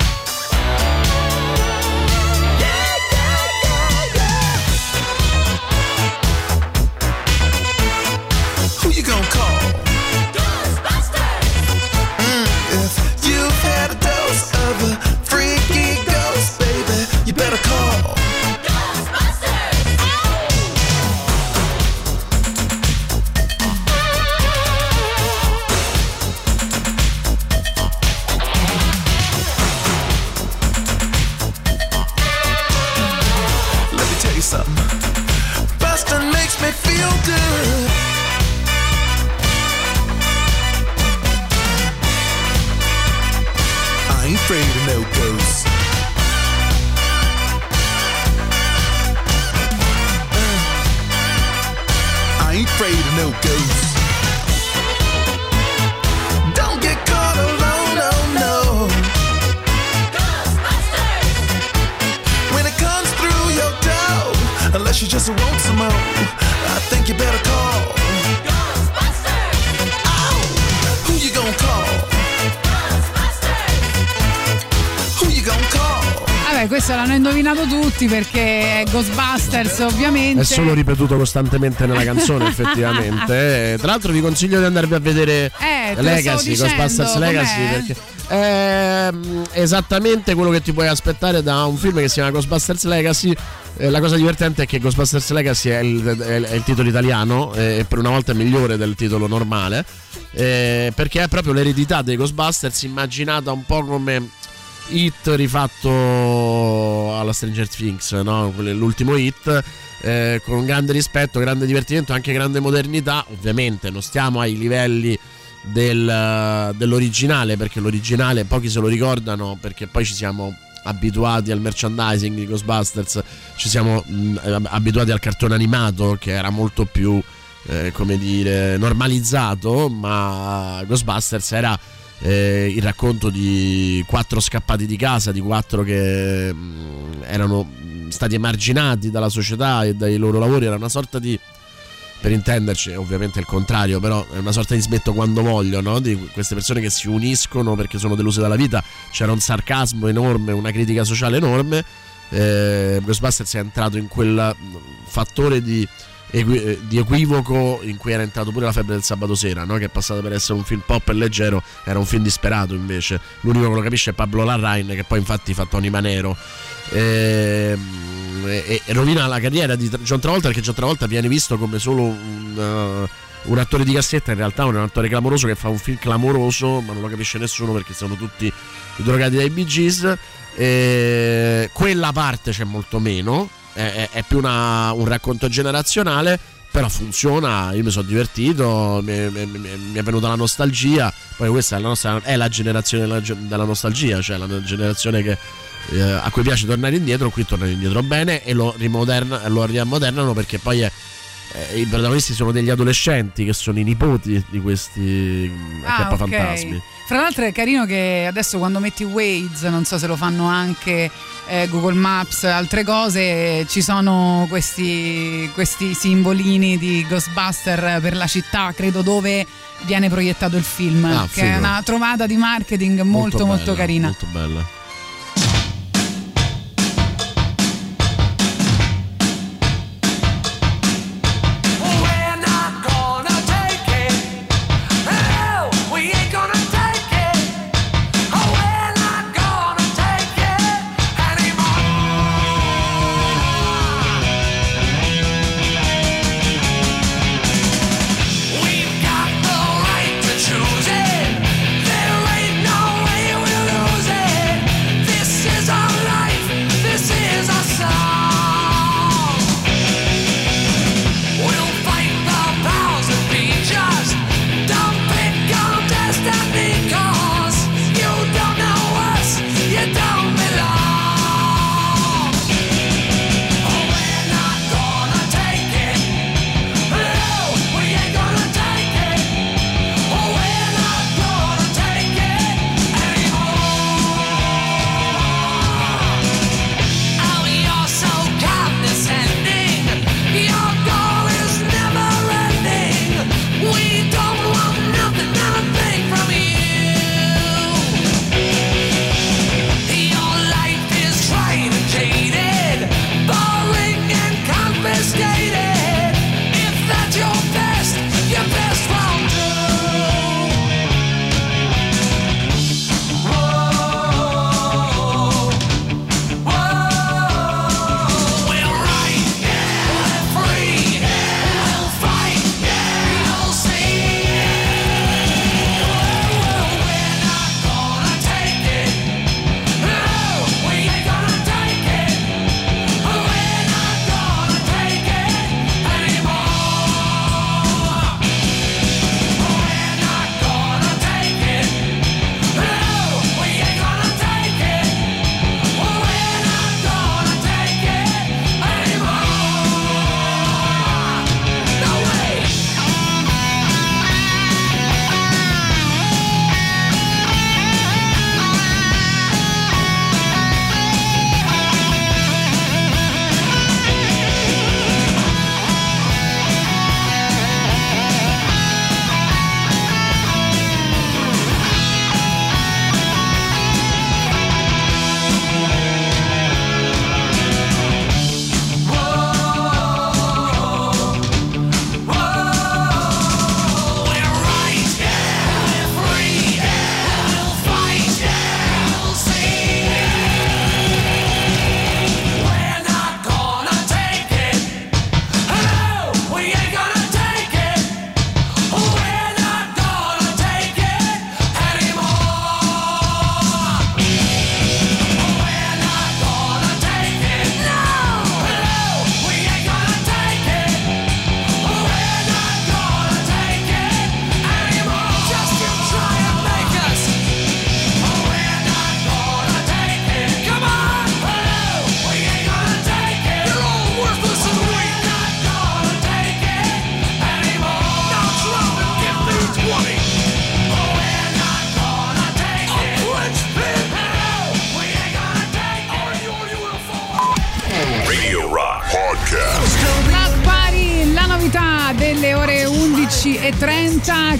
Ovviamente. È solo ripetuto costantemente nella canzone, effettivamente. Eh, Tra l'altro, vi consiglio di andarvi a vedere Eh, Legacy, Ghostbusters Legacy, perché è mm, esattamente quello che ti puoi aspettare da un film che si chiama Ghostbusters Legacy. Eh, la cosa divertente è che Ghostbusters Legacy è il, è- il titolo italiano eh, e per una volta è migliore del titolo normale eh, perché è proprio l'eredità dei Ghostbusters immaginata un po' come Hit rifatto alla Stranger Things, no? L'ultimo hit. eh, con grande rispetto, grande divertimento, anche grande modernità. Ovviamente non stiamo ai livelli del- dell'originale, perché l'originale pochi se lo ricordano, perché poi ci siamo abituati al merchandising di Ghostbusters, ci siamo mh, abituati al cartone animato che era molto più, eh, come dire, normalizzato, ma Ghostbusters era eh, il racconto di quattro scappati di casa, di quattro che mh, erano mh, stati emarginati dalla società e dai loro lavori, era una sorta di per intenderci, ovviamente il contrario, però è una sorta di smetto quando voglio, no? Di queste persone che si uniscono perché sono deluse dalla vita. C'era un sarcasmo enorme, una critica sociale enorme. Eh, Ghostbusters è entrato in quel fattore di, di equivoco in cui era entrato pure la febbre del sabato sera, no? Che è passato per essere un film pop e leggero, era un film disperato invece. L'unico che lo capisce è Pablo Larrain, che poi infatti fa Tony Manero. Ehm, e, e rovina la carriera di John Travolta perché John Travolta viene visto come solo un, uh, un attore di cassetta in realtà è un attore clamoroso che fa un film clamoroso ma non lo capisce nessuno perché sono tutti drogati dai Bee E quella parte c'è molto meno è, è- più una- un racconto generazionale però funziona, io mi sono divertito, mi, mi- mi- è venuta la nostalgia, poi questa è la, nostra, è la generazione della, nostalgia, cioè la generazione che, eh, a cui piace tornare indietro, qui tornano indietro bene e lo, lo riammodernano perché poi è- eh, i protagonisti sono degli adolescenti che sono i nipoti di questi mm, Ah, ok. fantasmi. Fra l'altro è carino che adesso quando metti Waze, non so se lo fanno anche eh, Google Maps, altre cose, ci sono questi, questi simbolini di Ghostbuster per la città, credo dove viene proiettato il film, Ah, che è figo. una trovata di marketing molto molto, bella, carina. Molto bella.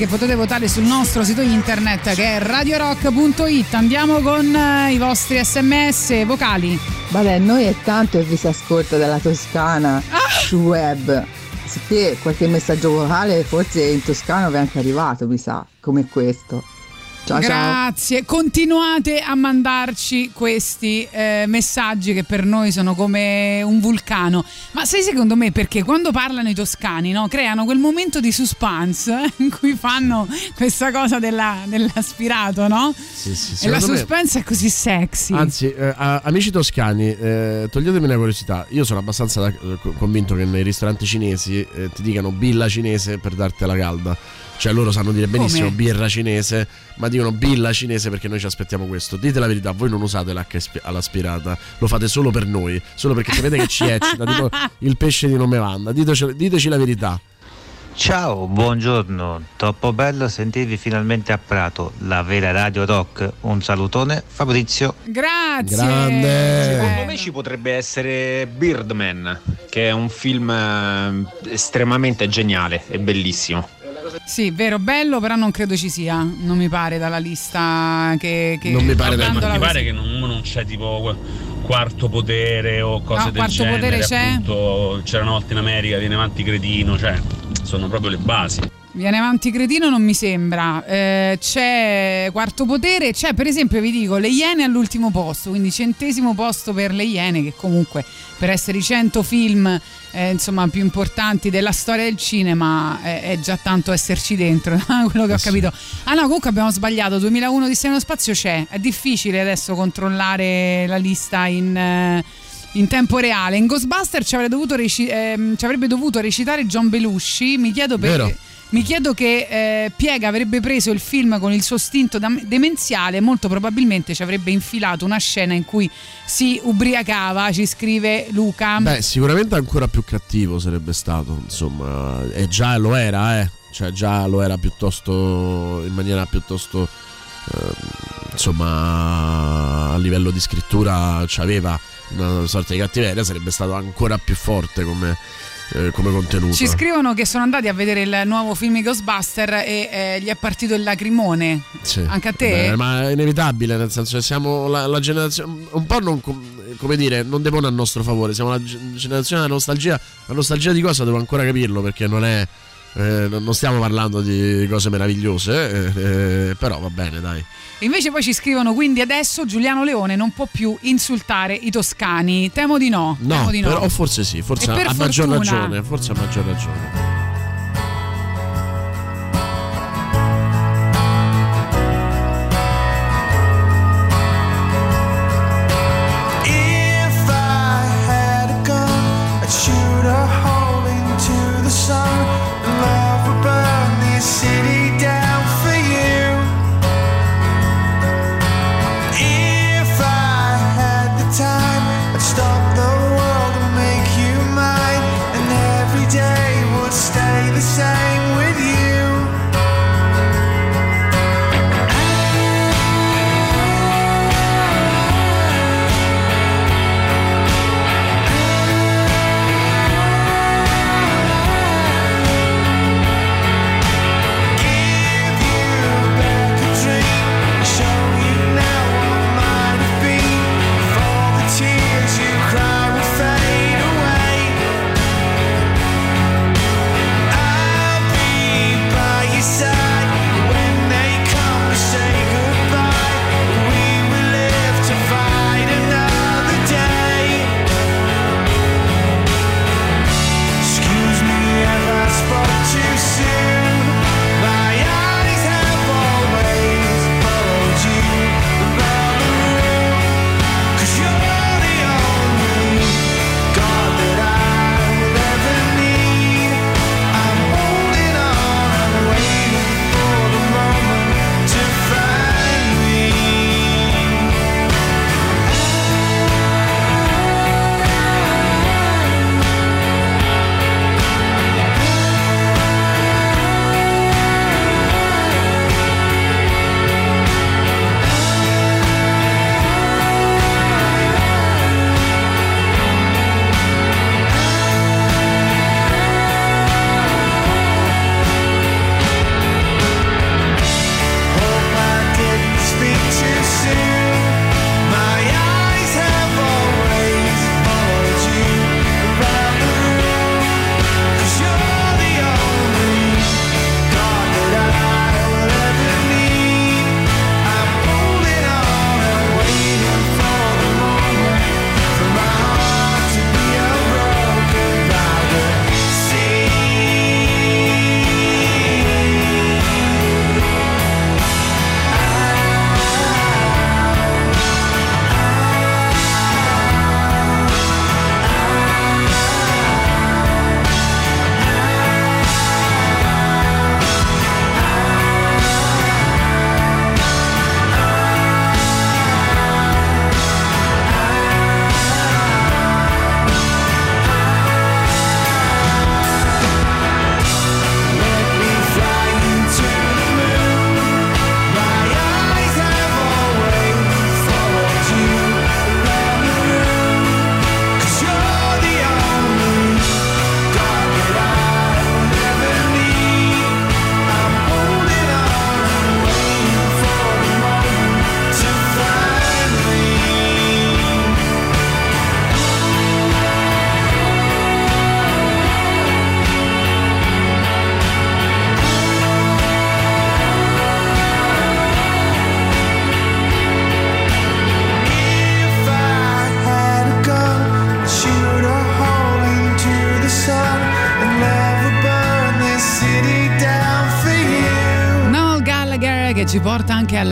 Che potete votare sul nostro sito internet che è radiorock.it. Andiamo con eh, i vostri sms vocali. Vabbè, noi è tanto che vi si ascolta dalla Toscana Ah! sul web. Se te qualche messaggio vocale forse in Toscana vi è anche arrivato, mi sa, come questo. Ciao ciao. Grazie, continuate a mandarci questi eh, messaggi che per noi sono come un vulcano. Ma sai secondo me perché quando parlano i toscani no, creano quel momento di suspense eh, in cui fanno questa cosa della- dell'aspirato, no? Sì, sì, e la secondo me- suspense è così sexy. Anzi, eh, amici toscani, eh, toglietemi una curiosità. Io sono abbastanza eh, co- convinto che nei ristoranti cinesi eh, ti dicano billa cinese per dartela calda. Cioè, loro sanno dire benissimo Come? birra cinese, ma dicono billa cinese perché noi ci aspettiamo questo. Dite la verità, voi non usate l'H all'aspirata, lo fate solo per noi, solo perché sapete che ci eccita, tipo il pesce di nome Vanda. Diteci, diteci la verità. Ciao, buongiorno, troppo bello sentirvi finalmente a Prato, la vera radio rock. Un salutone, Fabrizio. Grazie. Secondo me ci potrebbe essere Birdman, che è un film eh, estremamente geniale e bellissimo. Sì, vero, bello, però non credo ci sia. Non mi pare dalla lista che. che guardandola ti pare così. che non, non c'è tipo quarto potere o cose No, del Quarto genere? Potere c'è. appunto, c'era una volta in America, viene avanti cretino, cioè sono proprio le basi. Viene avanti cretino non mi sembra. Eh, c'è quarto potere, c'è per esempio, vi dico, le Iene all'ultimo posto, quindi centesimo posto per le Iene, che comunque per essere i 100 film eh, insomma, più importanti della storia del cinema eh, è già tanto esserci dentro, quello che ho capito. Ah no, comunque abbiamo sbagliato, 2001 di nello spazio c'è, è difficile adesso controllare la lista in... eh, in tempo reale, in Ghostbuster ci, avrebbe dovuto reci- ehm, ci avrebbe dovuto recitare John Belushi. Mi chiedo perché. Mi chiedo che eh, Piega avrebbe preso il film con il suo stinto demenziale, molto probabilmente ci avrebbe infilato una scena in cui si ubriacava, ci scrive Luca. Beh, sicuramente ancora più cattivo sarebbe stato, insomma, e già lo era, eh. Cioè già lo era piuttosto in maniera piuttosto eh, insomma a livello di scrittura c'aveva una sorta di cattiveria, sarebbe stato ancora più forte come, eh, come contenuto. Ci scrivono che sono andati a vedere il nuovo film di Ghostbuster e eh, gli è partito il lacrimone. Sì. Anche a te? Beh, ma è inevitabile, nel senso che siamo la, la generazione. Un po' non. com- come dire, non depone a nostro favore. Siamo la ge- generazione della nostalgia. La nostalgia di cosa devo ancora capirlo perché non è. eh, non non stiamo parlando di cose meravigliose, eh, eh, però va bene, dai. Invece poi ci scrivono quindi adesso Giuliano Leone non può più insultare i toscani. Temo di no. No, temo di no. però forse sì, forse ha maggior ragione. Forse ha maggior ragione.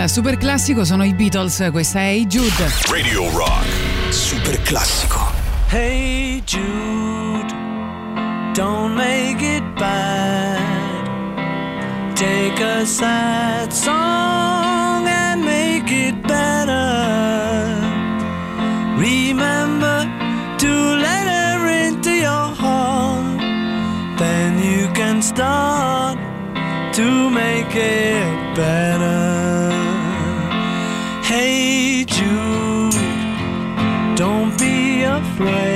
super classico sono i Beatles, questa è Jude. Radio Rock, super classico. Hey Jude, don't make it bad. Take a sad song and make it better. Remember to let her into your heart. Then you can start to make it better. play.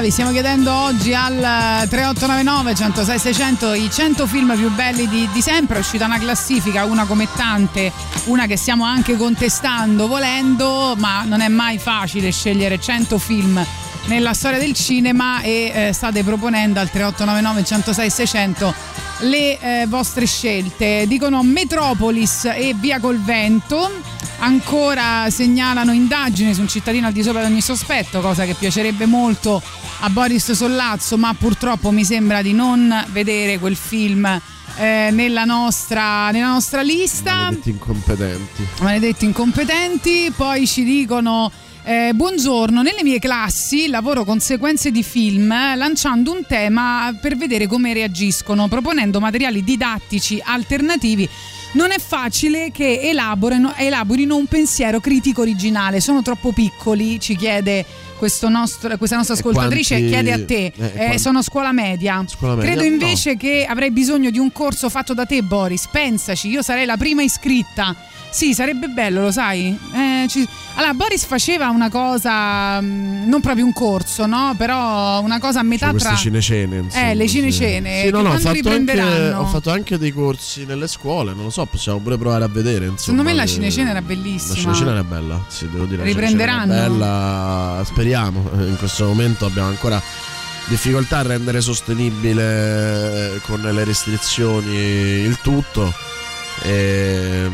Vi stiamo chiedendo oggi al 3899 106 600 i 100 film più belli di, di sempre, è uscita una classifica, una come tante, una che stiamo anche contestando volendo, ma non è mai facile scegliere 100 film nella storia del cinema e eh, state proponendo al 3899 106 600 le eh, vostre scelte. Dicono Metropolis e Via col Vento. Ancora segnalano indagini su un cittadino al di sopra di ogni sospetto, cosa che piacerebbe molto a Boris Sollazzo, ma purtroppo mi sembra di non vedere quel film eh, nella, nostra, nella nostra lista. Maledetti incompetenti. Maledetti incompetenti. Poi ci dicono. Eh, buongiorno, nelle mie classi lavoro con sequenze di film eh, lanciando un tema per vedere come reagiscono, proponendo materiali didattici alternativi. Non è facile che elaborino, elaborino un pensiero critico originale, sono troppo piccoli, ci chiede nostro- questa nostra ascoltatrice, quanti- chiede a te, eh, Eh, sono a scuola media. Scuola media? Credo invece che avrei bisogno di un corso fatto da te Boris, pensaci, io sarei la prima iscritta. Sì, sarebbe bello, lo sai? Eh, ci- Allora, Boris faceva una cosa, mh, non proprio un corso, no? Però una cosa a metà Cioè, queste tra... cinecene. insomma, Eh, le cinecene, Sì, no, no, ho fatto, anche, ho fatto anche dei corsi nelle scuole, non lo so, possiamo pure provare a vedere. Insomma, Secondo me la Eh, cinecena era La bellissima. cinecena era bella, sì, devo dire. la Riprenderanno? Bella, speriamo. Eh, In questo momento abbiamo ancora difficoltà a rendere sostenibile eh, con le restrizioni il tutto. Ehm,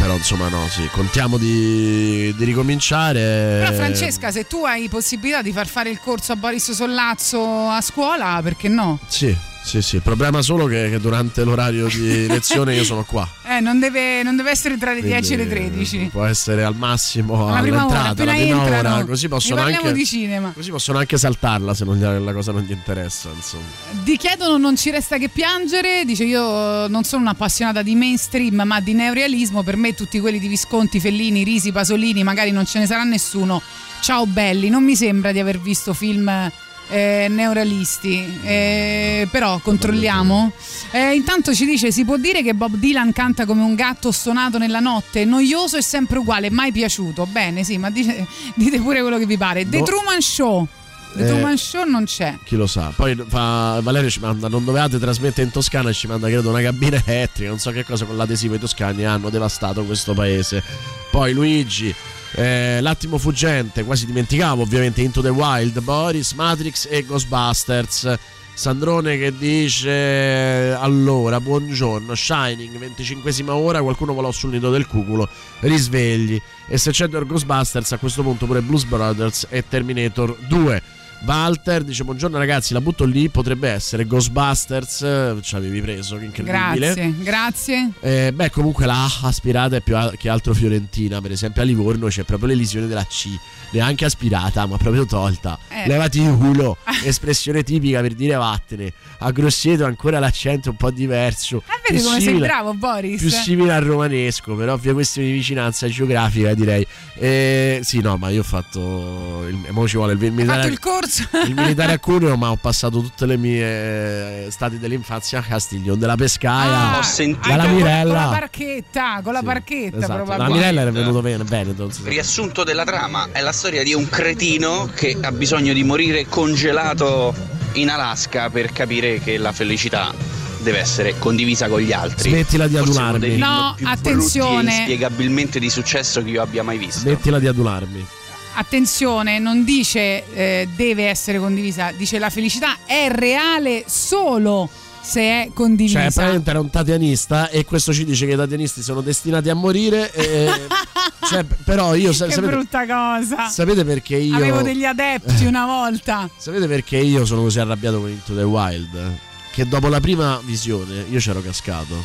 però insomma no, sì, contiamo di, di ricominciare. Però Francesca, se tu hai possibilità di far fare il corso a Boris Sollazzo a scuola, perché no? Sì, sì, sì. Il problema solo che, che durante l'orario di lezione io sono qua. Eh, non deve, non deve essere tra le 10 e le Quindi, 13. Può essere al massimo Alla prima ora, all'entrata, alla prima entrano, ora, così possono anche di cinema. Così possono anche saltarla se non gli- la cosa non gli interessa, insomma. Di chiedono non ci resta che piangere, dice io non sono un'appassionata di mainstream ma di neorealismo, per me tutti quelli di Visconti, Fellini, Risi, Pasolini, magari non ce ne sarà nessuno. Ciao belli, non mi sembra di aver visto film eh, neorealisti, Eh, però controlliamo. Eh, intanto ci dice si può dire che Bob Dylan canta come un gatto stonato nella notte, noioso e sempre uguale, mai piaciuto. Bene, sì, ma dice- dite pure quello che vi pare. The No. Truman Show. The Eh. Truman Show non c'è. Chi lo sa. Poi fa- Valerio ci manda, non dovevate trasmettere in Toscana e ci manda credo una cabina elettrica, non so che cosa con l'adesivo i toscani hanno devastato questo paese. Poi Luigi, eh, l'attimo fuggente, quasi dimenticavo ovviamente Into the Wild, Boris, Matrix e Ghostbusters. Sandrone che dice allora buongiorno Shining 25esima ora qualcuno volò sul nido del cuculo risvegli e se c'è The Ghostbusters a questo punto pure Blues Brothers e Terminator 2 Walter dice buongiorno ragazzi la butto lì potrebbe essere Ghostbusters eh, ci avevi preso che incredibile Grazie, grazie. eh, beh, comunque la A aspirata è più a- che altro Fiorentina. Per esempio, a Livorno c'è proprio l'elisione della C, neanche aspirata, ma proprio tolta. Eh. Levati il culo, espressione tipica per dire vattene. A Grosseto ancora l'accento un po' diverso. Eh, vedi come sei simile- bravo, Boris. Più simile al romanesco, per ovvie questioni di vicinanza geografica, direi. Eh, sì, no, ma io ho fatto. Il, mo ci vuole il, militare. fatto il corso. Il militare a Cuneo, ma ho passato tutte le mie eh, stati dell'infanzia a Castiglione della Pescaia. Ah, dalla anche con- Con la Mirella. barchetta, con la barchetta Esatto, la probabilmente. Mirella era venuto bene, insomma. Riassunto della trama è la storia di un cretino che ha bisogno di morire congelato in Alaska per capire che la felicità deve essere condivisa con gli altri. Smettila di Forse adularmi. No, più attenzione. brutti e inspiegabilmente di successo che io abbia mai visto. Smettila di adularmi. Attenzione, non dice eh, deve essere condivisa, dice la felicità è reale solo se è condivisa. Cioè, praticamente era un tatianista e questo ci dice che i tatianisti sono destinati a morire. e- cioè, però io sa- che sapete, brutta cosa. sapete perché io. Avevo degli adepti una volta. Sapete perché io sono così arrabbiato con Into the Wild? Che dopo la prima visione io c'ero cascato.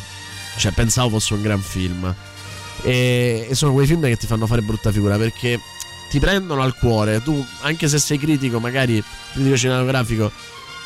Cioè, pensavo fosse un gran film. E, e sono quei film che ti fanno fare brutta figura perché ti prendono al cuore. Tu, anche se sei critico, magari critico cinematografico,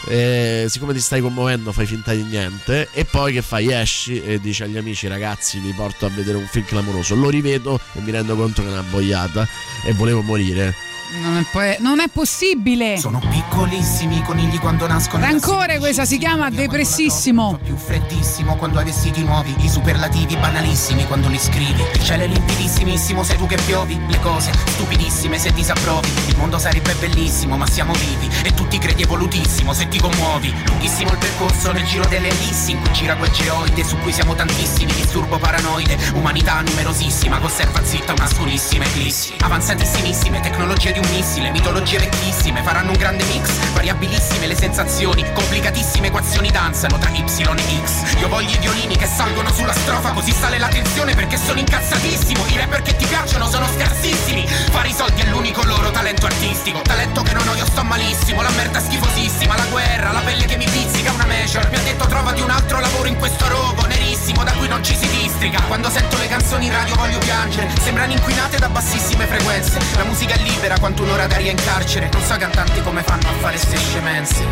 eh, siccome ti stai commuovendo, fai finta di niente. E poi che fai? Esci e dici agli amici, ragazzi, vi porto a vedere un film clamoroso. Lo rivedo e mi rendo conto che è una boiata e volevo morire. Non è, po- non è possibile. Sono piccolissimi i conigli quando nascono. Rancore questa si chiama depressissimo. Più freddissimo quando hai vestiti nuovi, i superlativi banalissimi quando li scrivi. Il cielo è limpidissimissimo, sei tu che piovi. Le cose stupidissime se disapprovi. Il mondo sarebbe bellissimo, ma siamo vivi. E tu ti credi evolutissimo se ti commuovi. Lunghissimo il percorso nel giro delle ellissi. In cui gira quel geoide su cui siamo tantissimi. Disturbo paranoide, umanità numerosissima. Conserva zitta una scurissima eclissi. Avanzatissimissime, tecnologie di un missile. Mitologie vecchissime, faranno un grande mix. Variabilissime le sensazioni. Complicatissime equazioni danzano tra Y e X. Io voglio i violini che salgono sulla strofa. Così sale la tensione perché sono incazzatissimo. I rapper che ti piacciono sono scarsissimi. Fare i soldi è l'unico loro talento artistico. Talento che non ho, io sto malissimo. La merda schifosissima, la guerra, la pelle che mi pizzica una major. Mi ha detto trovati un altro lavoro in questo rogo nerissimo da cui non ci si districa. Quando sento le canzoni in radio voglio piangere. Sembrano inquinate da bassissime frequenze. La musica è libera quanto un'ora d'aria in carcere. Non so cantanti come fanno a fare ste scemenze.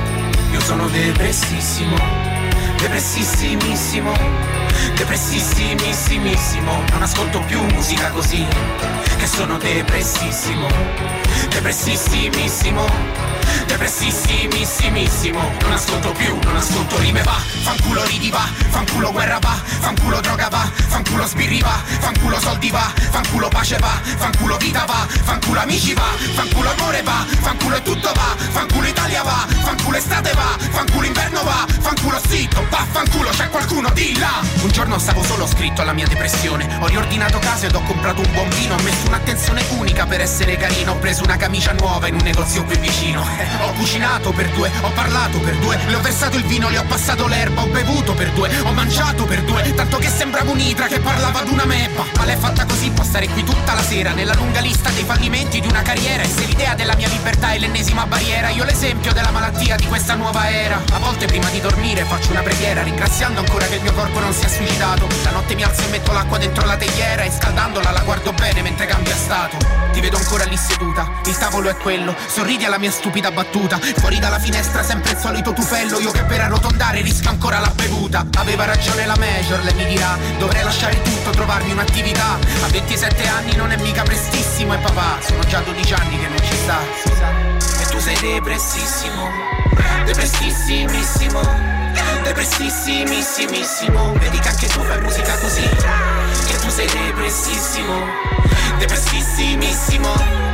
Io sono depressissimo, depressissimissimo, depressissimissimissimo. Non ascolto più musica così, che sono depressissimo, depressissimissimo. Depressissimissimissimo Non ascolto più, non ascolto rime va Fanculo ridi va, fanculo guerra va Fanculo droga va, fanculo sbirri va Fanculo soldi va, fanculo pace va Fanculo vita va, fanculo amici va Fanculo amore va, fanculo e tutto va Fanculo Italia va, fanculo estate va Fanculo inverno va, fanculo zitto Va, fanculo c'è qualcuno di là Un giorno stavo solo scritto alla mia depressione Ho riordinato casa ed ho comprato un buon vino Ho messo un'attenzione unica per essere carino Ho preso una camicia nuova in un negozio qui vicino Ho cucinato per due, ho parlato per due Le ho versato il vino, le ho passato l'erba Ho bevuto per due, ho mangiato per due Tanto che sembrava un'idra che parlava ad una mebba Ma l'è fatta così, può stare qui tutta la sera Nella lunga lista dei fallimenti di una carriera E se l'idea della mia libertà è l'ennesima barriera Io l'esempio della malattia di questa nuova era. A volte prima di dormire faccio una preghiera Ringraziando ancora che il mio corpo non si è suicidato. La notte mi alzo e metto l'acqua dentro la teiera E scaldandola la guardo bene mentre cambia stato. Ti vedo ancora lì seduta, il tavolo è quello Sorridi alla mia stupida battuta. Fuori dalla finestra sempre il solito tufello. Io che per arrotondare rischio ancora la bevuta. Aveva ragione la major, lei mi dirà Dovrei lasciare tutto, trovarmi un'attività. A 27 anni non è mica prestissimo E papà, sono già 12 anni che non ci sta. E tu sei depressissimo Depressissimissimo Depressissimissimissimo Vedi che anche tu fai musica così Che tu sei depressissimo Depressissimissimo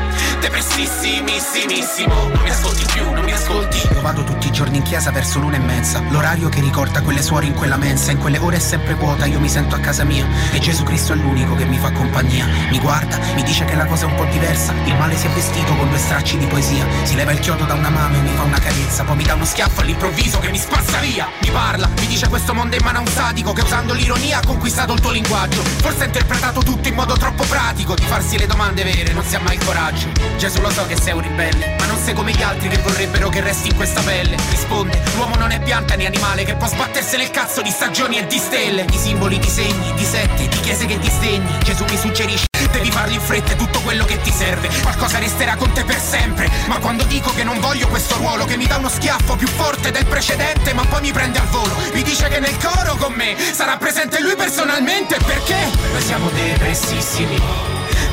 Depressissimissimissimo Non mi ascolti più, non mi ascolti. Io vado tutti i giorni in chiesa verso l'una e mezza. L'orario che ricorda quelle suore in quella mensa In quelle ore è sempre vuota, io mi sento a casa mia E Gesù Cristo è l'unico che mi fa compagnia. Mi guarda, mi dice che la cosa è un po' diversa. Il male si è vestito con due stracci di poesia. Si leva il chiodo da una mano e mi fa una carezza. Poi mi dà uno schiaffo all'improvviso che mi spazza via. Mi parla, mi dice questo mondo è in mano a un sadico Che usando l'ironia ha conquistato il tuo linguaggio. Forse ha interpretato tutto in modo troppo pratico Di farsi le domande vere, non si ha mai il coraggio Gesù lo so che sei un ribelle Ma non sei come gli altri che vorrebbero che resti in questa pelle. Risponde, l'uomo non è pianta né animale Che può sbattersene il cazzo di stagioni e di stelle. Di simboli, di segni, di sette, di chiese che disdegni. Gesù mi suggerisce Devi farli in fretta è tutto quello che ti serve. Qualcosa resterà con te per sempre. Ma quando dico che non voglio questo ruolo Che mi dà uno schiaffo più forte del precedente Ma poi mi prende al volo. Mi dice che nel coro con me Sarà presente lui personalmente Perché? Noi siamo depressissimi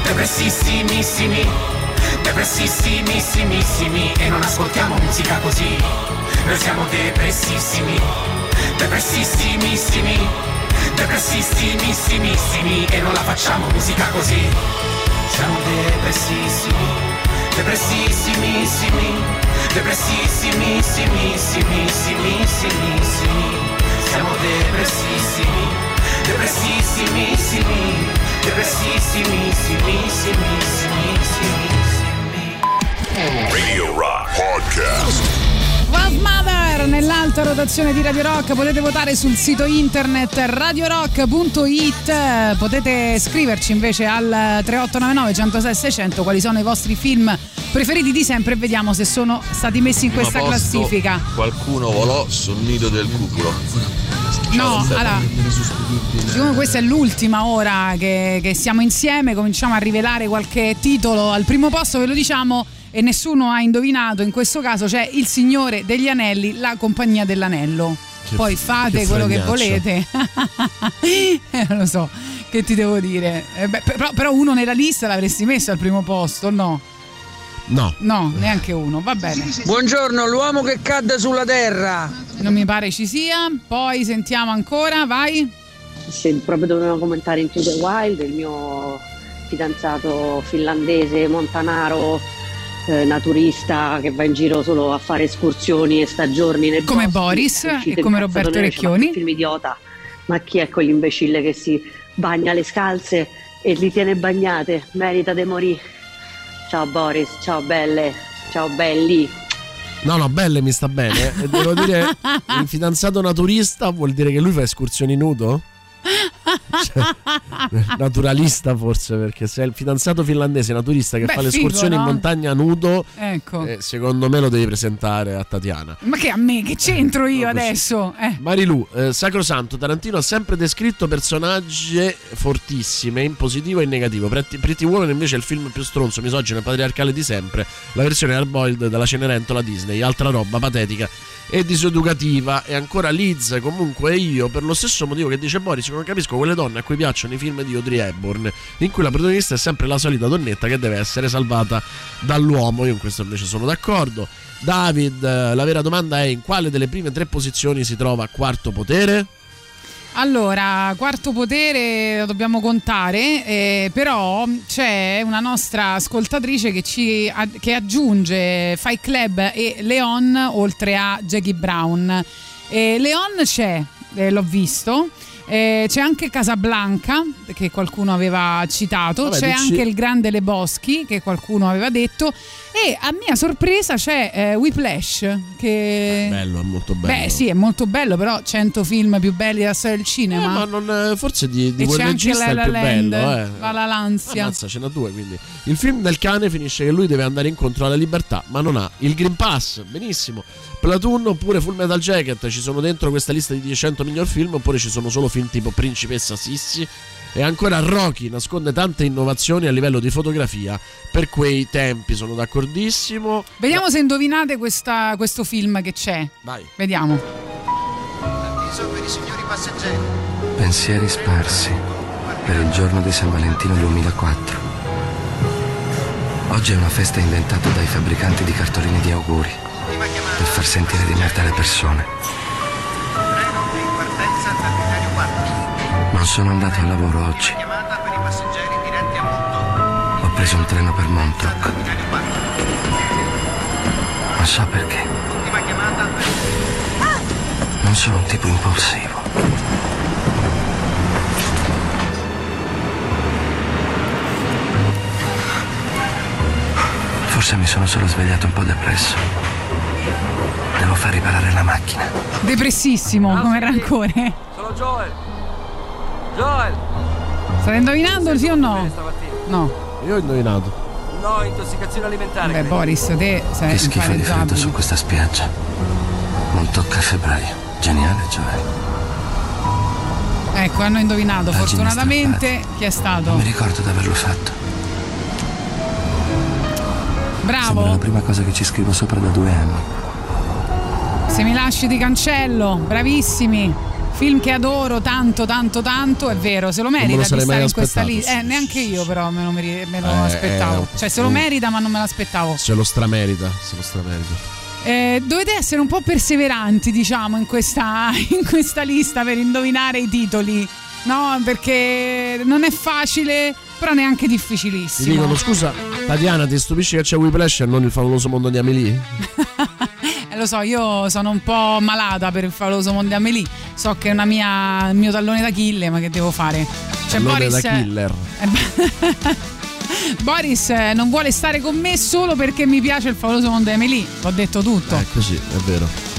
Depressissimissimi Depressissimissimissimi E non ascoltiamo musica così. Noi siamo depressissimi. Depressissimissimi. Depressissimissimissimi E non la facciamo musica così. Siamo depressissimi. Depressissimissimi. Depressissimissimissimissimissimissimi Siamo depressissimi. Depressissimissimi. Depressissimissimissimissimissimissimi Radio Rock Podcast. Love Mother nell'alta rotazione di Radio Rock potete votare sul sito internet radiorock.it potete scriverci invece al 3899 106 600 quali sono i vostri film preferiti di sempre e vediamo se sono stati messi in questa classifica Qualcuno volò sul nido del cuculo. No allora siccome questa è l'ultima ora che, che siamo insieme cominciamo a rivelare qualche titolo. Al primo posto ve lo diciamo e nessuno ha indovinato in questo caso c'è il Signore degli Anelli la compagnia dell'anello. Che- poi fate che quello che volete. Eh, non lo so che ti devo dire? Eh, beh, però, però uno nella lista l'avresti messo al primo posto no? No. No, neanche uno, va bene. Buongiorno, l'uomo che cadde sulla terra. Non mi pare ci sia. Poi sentiamo ancora, vai. Se proprio dovevamo commentare Into the Wild, il mio fidanzato finlandese montanaro eh, naturista che va in giro solo a fare escursioni e sta giorni nel Come bosco, Boris e come Roberto Recchioni. "Ma che film idiota. Ma chi è quell'imbecille che si bagna le scalze e li tiene bagnate? Merita di morire. Ciao Boris, ciao belle, ciao belli. No, no, belle mi sta bene. Devo dire, il fidanzato naturista vuol dire che lui fa escursioni nudo? Cioè, naturalista forse, perché se è il fidanzato finlandese naturista che Beh, fa le figo, escursioni in no? montagna nudo, Ecco. eh, secondo me lo devi presentare a Tatiana. Ma che a me, che c'entro io No, così. adesso? Eh. Marilu, eh, Sacrosanto, Tarantino ha sempre descritto personaggi fortissime in positivo e in negativo. Pretty, Pretty Woman invece è il film più stronzo, misogino e patriarcale di sempre. La versione hardboiled della Cenerentola Disney, altra roba patetica e diseducativa. E ancora Liz, comunque io, per lo stesso motivo che dice Boris, non capisco quelle donne a cui piacciono i film di Audrey Hepburn, in cui la protagonista è sempre la solita donnetta che deve essere salvata dall'uomo. Io in questo invece sono d'accordo. David, eh, la vera domanda è in quale delle prime tre posizioni si trova quarto potere? Allora, quarto potere lo dobbiamo contare, eh, però c'è una nostra ascoltatrice che, ci, a- che aggiunge Fight Club e Leon oltre a Jackie Brown. Eh, Leon c'è, eh, l'ho visto. Eh, c'è anche Casablanca che qualcuno aveva citato, Vabbè, c'è dici- anche il grande Le Boschi che qualcuno aveva detto e a mia sorpresa c'è eh, Whiplash che... Bello, è molto bello. Beh sì, è molto bello, però 100 film più belli della storia del cinema. Eh, ma non, eh, forse di, di e quel regista è il più Land, bello. Eh. La La Lanzia. Ammazza, ce n'ha due quindi. Il film del cane finisce che lui deve andare incontro alla libertà, ma non ha il Green Pass. Benissimo. Platoon oppure Full Metal Jacket ci sono dentro questa lista di 100 miglior film, oppure ci sono solo film tipo Principessa Sissi. E ancora Rocky nasconde tante innovazioni a livello di fotografia per quei tempi, sono d'accordissimo. Vediamo se indovinate questa- questo film che c'è. Vai. Vediamo. Pensieri sparsi per il giorno di San Valentino 2004. Oggi è una festa inventata dai fabbricanti di cartoline di auguri per far sentire di merda le persone. Non sono andato al lavoro oggi. Ho preso un treno per Montauk. Non so perché. Non sono un tipo impulsivo. Forse mi sono solo svegliato un po' depresso. Devo far riparare la macchina. Depressissimo come rancore. Sono Joel. Joel. State indovinando sì o no? No. Io ho indovinato. No, intossicazione alimentare. Beh, Boris, te sei Che schifo di freddo su questa spiaggia. Non tocca a febbraio. Geniale, Joel. Ecco, hanno indovinato. Pagine Fortunatamente chi è stato? Mi ricordo di averlo fatto. Sembra Bravo. la prima cosa che ci scrivo sopra da due anni. Se mi lasci ti cancello. Bravissimi. Film che adoro tanto, tanto, tanto. È vero, se lo me lo merita di stare in questa lista. Eh, neanche io, però, me lo, me lo Eh, aspettavo. eh, Cioè, se lo mm. merita, ma non me l'aspettavo. Se lo stramerita, se lo stramerita. Eh, dovete essere un po' perseveranti, diciamo, in questa, in questa lista per indovinare i titoli. No, perché non è facile, però neanche Ti difficilissimo. dicono scusa, Tatiana, ti stupisce che c'è Whiplash e non il favoloso mondo di Amelie? Eh, lo so, io sono un po' malata per il favoloso mondo di Amelie. So che è una mia, il mio tallone d'Achille, ma che devo fare? Cioè, Tallone Boris, da killer. Boris eh, non vuole stare con me solo perché mi piace il favoloso mondo di Amelie. Ho detto tutto. È così, è vero.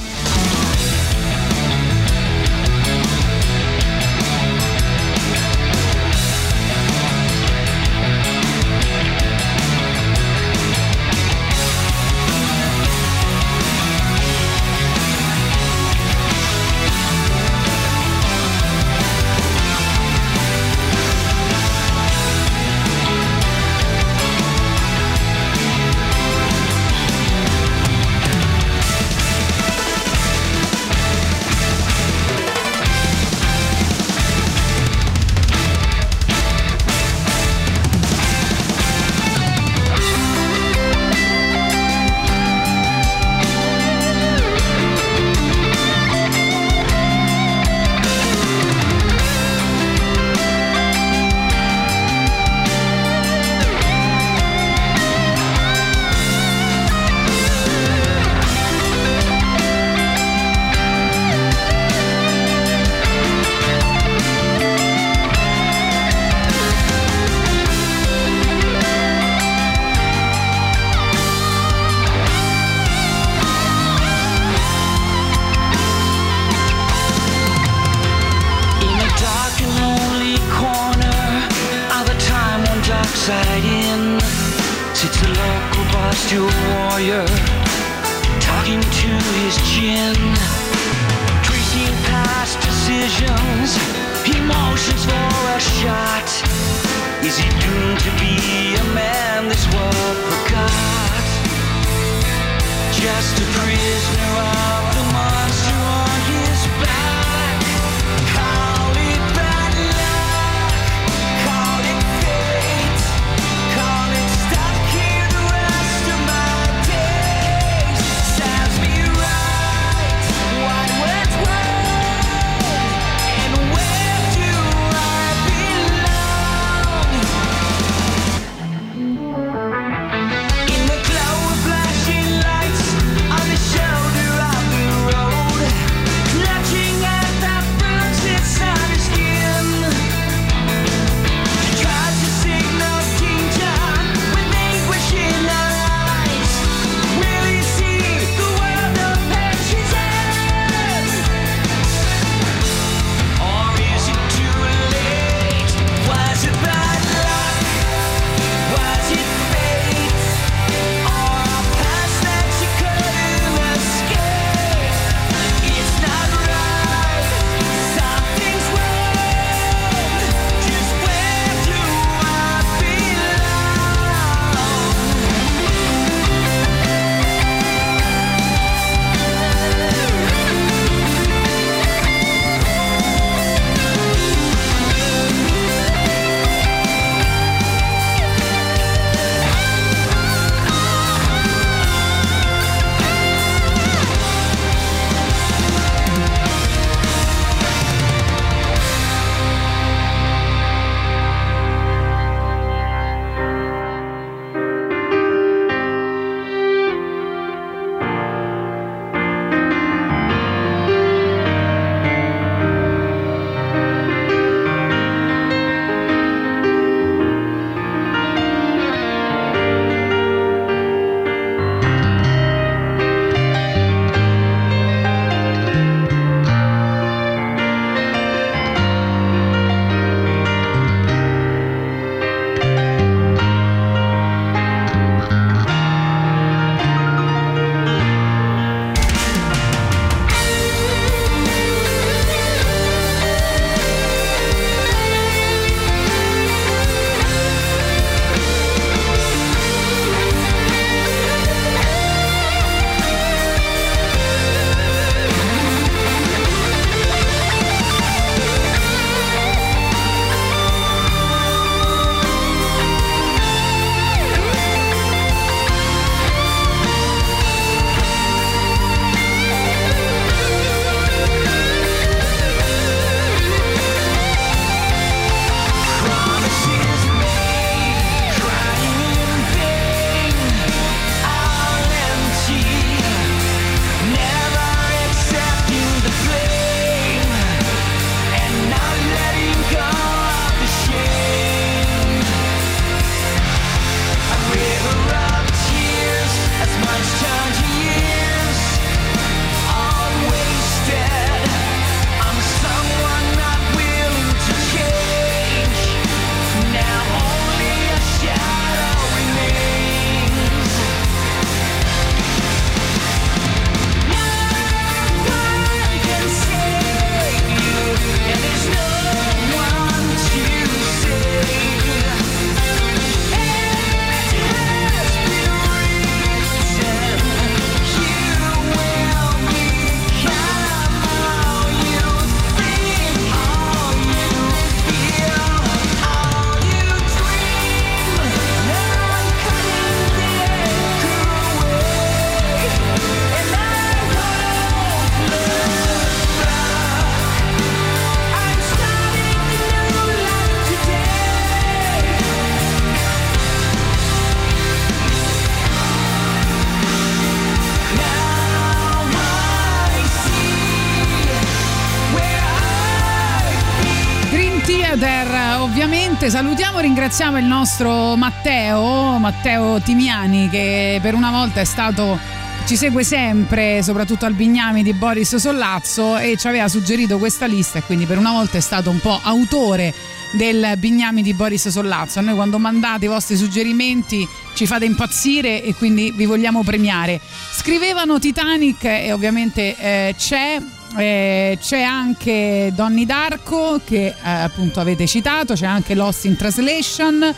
Ringraziamo il nostro Matteo, Matteo Timiani, che per una volta è stato ci segue sempre, soprattutto al Bignami di Boris Sollazzo e ci aveva suggerito questa lista e quindi per una volta è stato un po' autore del Bignami di Boris Sollazzo. A noi quando mandate i vostri suggerimenti ci fate impazzire e quindi vi vogliamo premiare. Scrivevano Titanic e ovviamente eh, c'è eh, c'è anche Donny Darko che eh, appunto avete citato, c'è anche Lost in Translation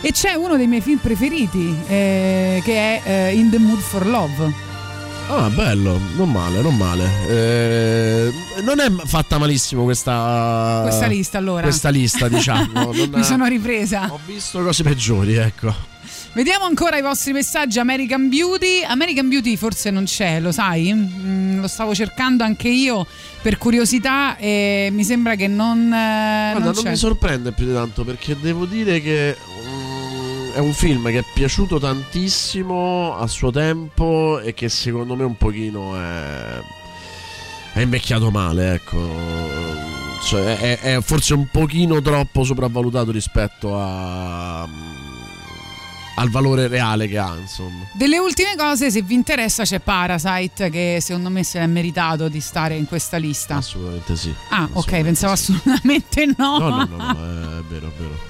e c'è uno dei miei film preferiti eh, che è eh, In the Mood for Love. Ah, bello, non male, non male. Eh, non è fatta malissimo questa, Questa lista, allora. Questa lista, diciamo. Mi sono ripresa. Ho visto cose peggiori, ecco. Vediamo ancora i vostri messaggi American Beauty. American Beauty forse non c'è, lo sai? Mm, lo stavo cercando anche io per curiosità e mi sembra che non, eh, Guarda, non non, mi sorprende più di tanto perché devo dire che mm, è un film che è piaciuto tantissimo a suo tempo e che secondo me un pochino è, è invecchiato male, ecco. Cioè, è, è forse un pochino troppo sopravvalutato rispetto a, al valore reale che ha, insomma. Delle ultime cose, se vi interessa, c'è Parasite che secondo me se l'è meritato di stare in questa lista. Assolutamente sì. Ah, ok, pensavo assolutamente no. No, no, no, no, è vero, è vero.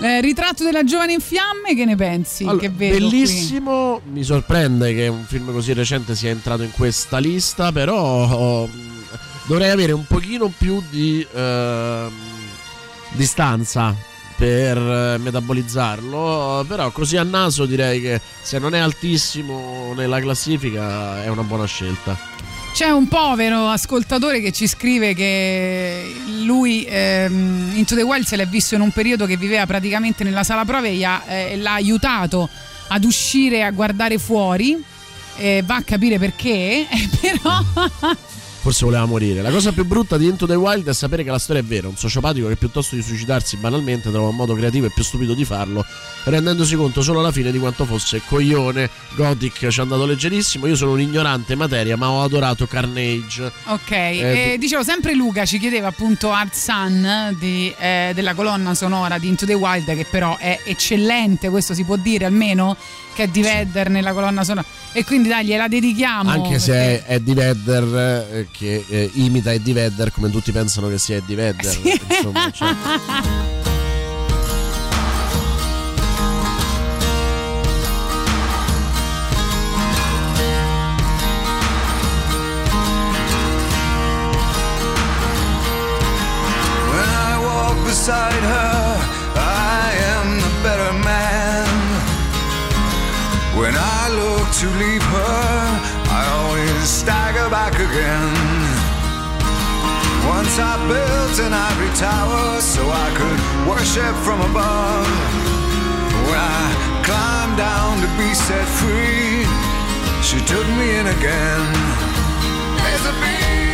Eh, ritratto della giovane in fiamme, che ne pensi? Allora, che vedo qui? bellissimo, mi sorprende che un film così recente sia entrato in questa lista, però oh, mh, dovrei avere un pochino più di ehm, distanza per eh, metabolizzarlo, però così a naso direi che se non è altissimo nella classifica è una buona scelta. C'è un povero ascoltatore che ci scrive che lui ehm, Into the Wild se l'è visto in un periodo che viveva praticamente nella sala prove eh, l'ha aiutato ad uscire a guardare fuori. Eh, va a capire perché, però Forse voleva morire. La cosa più brutta di Into the Wild è sapere che la storia è vera. Un sociopatico che piuttosto di suicidarsi banalmente trova un modo creativo e più stupido di farlo, rendendosi conto solo alla fine di quanto fosse coglione. Gothic ci è andato leggerissimo. Io sono un ignorante in materia, ma ho adorato Carnage. Ok, Eh, eh, dicevo sempre Luca ci chiedeva appunto Art Sun di, eh, della colonna sonora di Into the Wild che però è eccellente, questo si può dire almeno che è di Vedder nella colonna sonora e quindi dai gliela dedichiamo. Anche se perché- è Eddie Vedder eh, che eh, imita Eddie Vedder come tutti pensano che sia Eddie Vedder. Insomma, cioè, to leave her, I always stagger back again. Once I built an ivory tower so I could worship from above. When I climbed down to be set free, she took me in again. There's a big,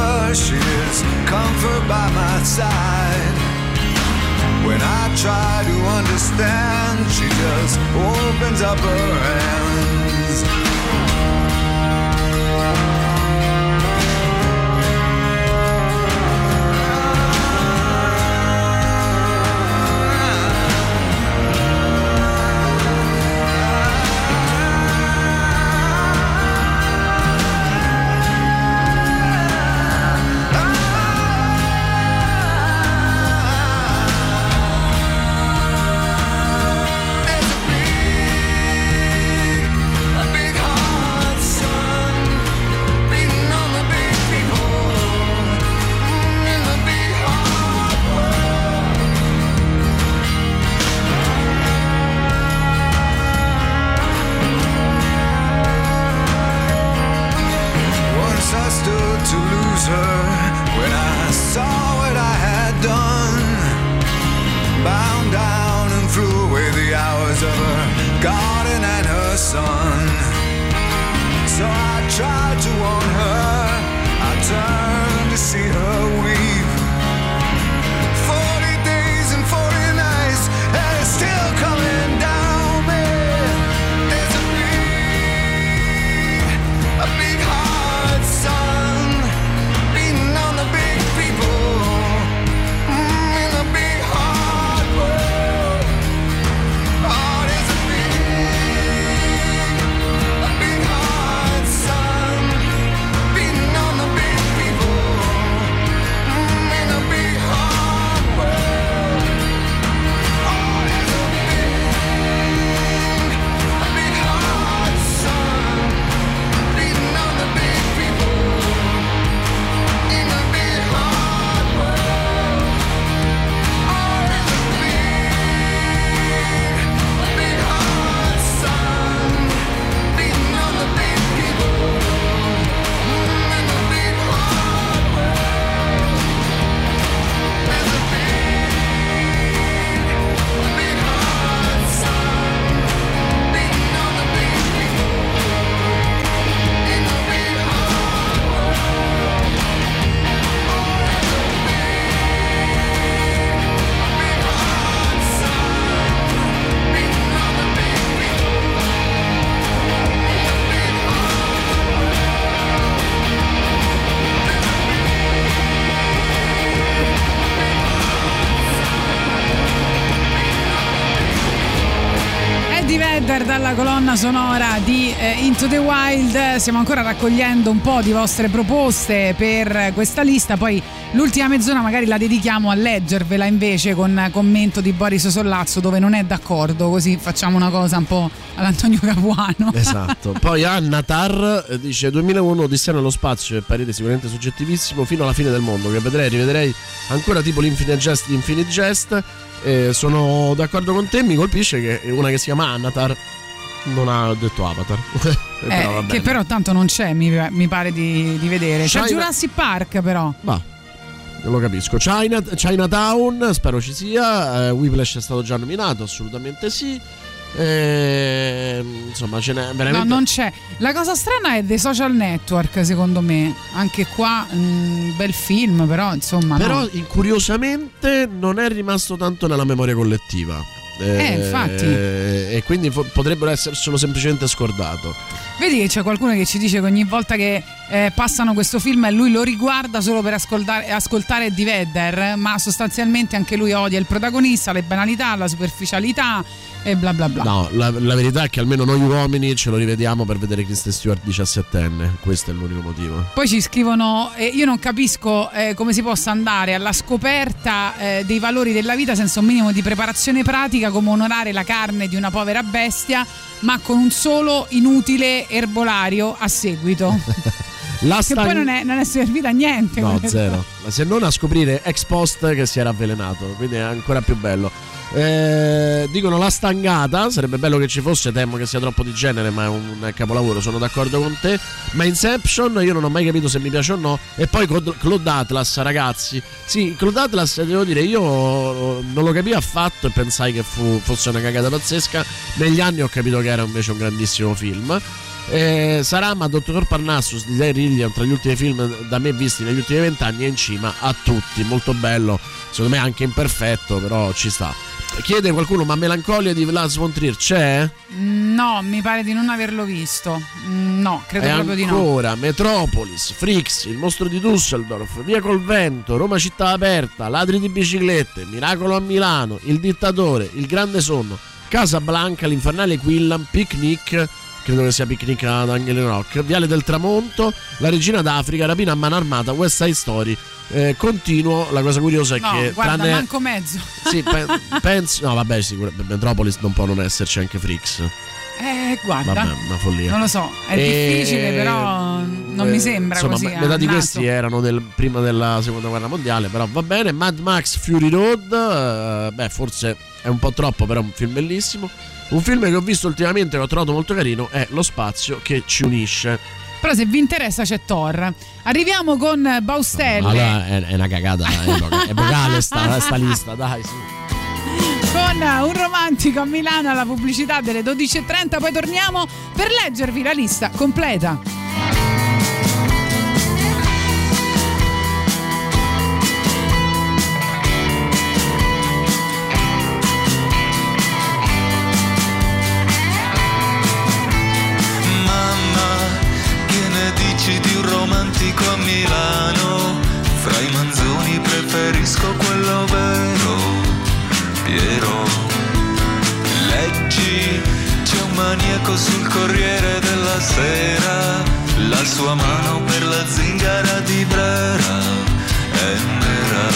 Is comfort by my side. When I try to understand, she just opens up her hands. Colonna sonora di eh, Into the Wild. Stiamo ancora raccogliendo un po' di vostre proposte per questa lista. Poi l'ultima mezz'ora magari la dedichiamo a leggervela invece con commento di Boris Sollazzo dove non è d'accordo. Così facciamo una cosa un po' all'Antonio Capuano. Esatto. Poi Anna Tar eh, dice 2001 Odissea nello spazio è parere sicuramente soggettivissimo fino alla fine del mondo che vedrei rivedrei ancora tipo l'Infinite Jest di Infinite Jest. Eh, sono d'accordo con te, mi colpisce che una che si chiama Annatar non ha detto Avatar. Eh, Però che però tanto non c'è, mi, mi pare di, di vedere. C'è China- Jurassic Park però. Ma lo capisco. China, Chinatown, spero ci sia. Eh, Whiplash è stato già nominato, assolutamente sì. Eh, insomma, ce n'è veramente. No, non c'è. La cosa strana è The Social Network, secondo me. Anche qua, un bel film, però insomma. Però no. curiosamente non è rimasto tanto nella memoria collettiva. Eh, infatti. E quindi potrebbero esserselo semplicemente scordato. Vedi che c'è qualcuno che ci dice che ogni volta che eh, passano questo film lui lo riguarda solo per ascoltare, ascoltare Eddie Vedder, ma sostanzialmente anche lui odia il protagonista, le banalità, la superficialità e bla bla bla. No, la, la verità è che almeno noi uomini ce lo rivediamo per vedere Kristen Stewart 17enne. Questo è l'unico motivo. Poi ci scrivono: eh, Io non capisco eh, come si possa andare alla scoperta eh, dei valori della vita senza un minimo di preparazione pratica, come onorare la carne di una povera bestia, ma con un solo inutile erbolario a seguito. La che stan- poi non è, non è servita a niente. No, zero. Ma se non a scoprire ex post che si era avvelenato, quindi è ancora più bello. Eh, dicono la stangata, sarebbe bello che ci fosse, temo che sia troppo di genere, ma è un capolavoro, sono d'accordo con te. Ma Inception io non ho mai capito se mi piace o no. E poi Claude Atlas, ragazzi. Sì, Claude Atlas, devo dire, io non lo capii affatto e pensai che fu- fosse una cagata pazzesca. Negli anni ho capito che era invece un grandissimo film. Eh, Sarama, Dottor Parnassus di Terry Gilliam tra gli ultimi film da me visti negli ultimi vent'anni è in cima a tutti, molto bello, secondo me anche imperfetto, però ci sta. Chiede qualcuno, ma Melancolia di Lars von Trier c'è? No, mi pare di non averlo visto. Mm, No, credo e proprio di no. ancora Metropolis, Frix, Il mostro di Dusseldorf, Via col vento, Roma città aperta, Ladri di biciclette, Miracolo a Milano, Il dittatore, Il grande sonno, Casablanca, L'infernale Quillan, Picnic, credo che sia Picnic ad Angeli Rock, Viale del Tramonto, La regina d'Africa, Rapina a mano armata, West Side Story. Eh, continuo, la cosa curiosa è No, che guarda, tranne manco mezzo. sì, pe- penso no, vabbè, sicuramente Metropolis non può non esserci anche Frix. Eh, guarda. Vabbè, una follia. Non lo so, è E- difficile, però non mi Eh, sembra insomma, così. me- metà di questi erano del- prima della seconda guerra mondiale, però va bene. Mad Max Fury Road, eh, beh, forse è un po' troppo, però è un film bellissimo. Un film che ho visto ultimamente che ho trovato molto carino è Lo spazio che ci unisce. Però se vi interessa c'è Thor. Arriviamo con Baustelle. Allora è, è una cagata epoca- epocale sta, sta lista, dai, su. Con un romantico a Milano alla pubblicità delle 12.30, poi torniamo per leggervi la lista completa. Milano? Fra i manzoni preferisco quello vero, Piero. Leggi, c'è un maniaco sul Corriere della Sera, la sua mano per la zingara di Brera è nera.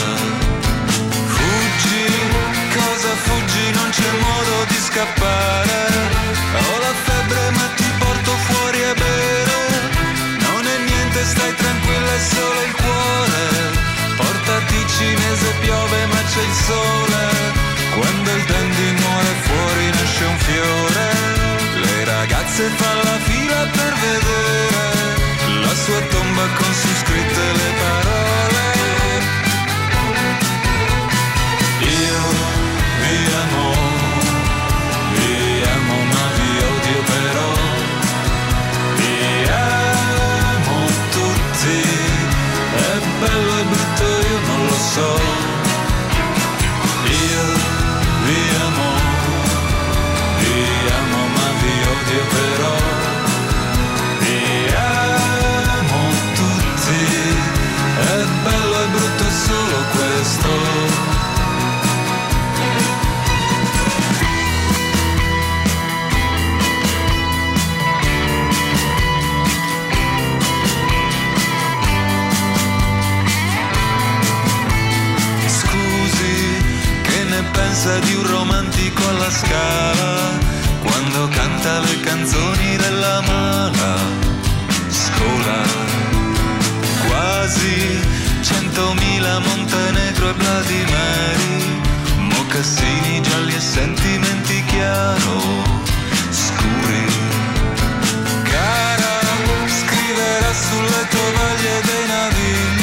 Fuggi, cosa fuggi? Non c'è modo di scappare. Ho la febbre ma ti porto fuori a bere. Non è niente, stai solo il cuore. Portati cinese, piove ma c'è il sole. Quando il dandy muore fuori nasce un fiore. Le ragazze fanno la fila per vedere la sua tomba con su scritte le parole. L'eleganza di un romantico alla scala, quando canta le canzoni della mala scola. Quasi centomila Montenegro e Vladimiri, mocassini gialli e sentimenti chiaro, scuri. Cara, scriverà sulle tovaglie dei navigli,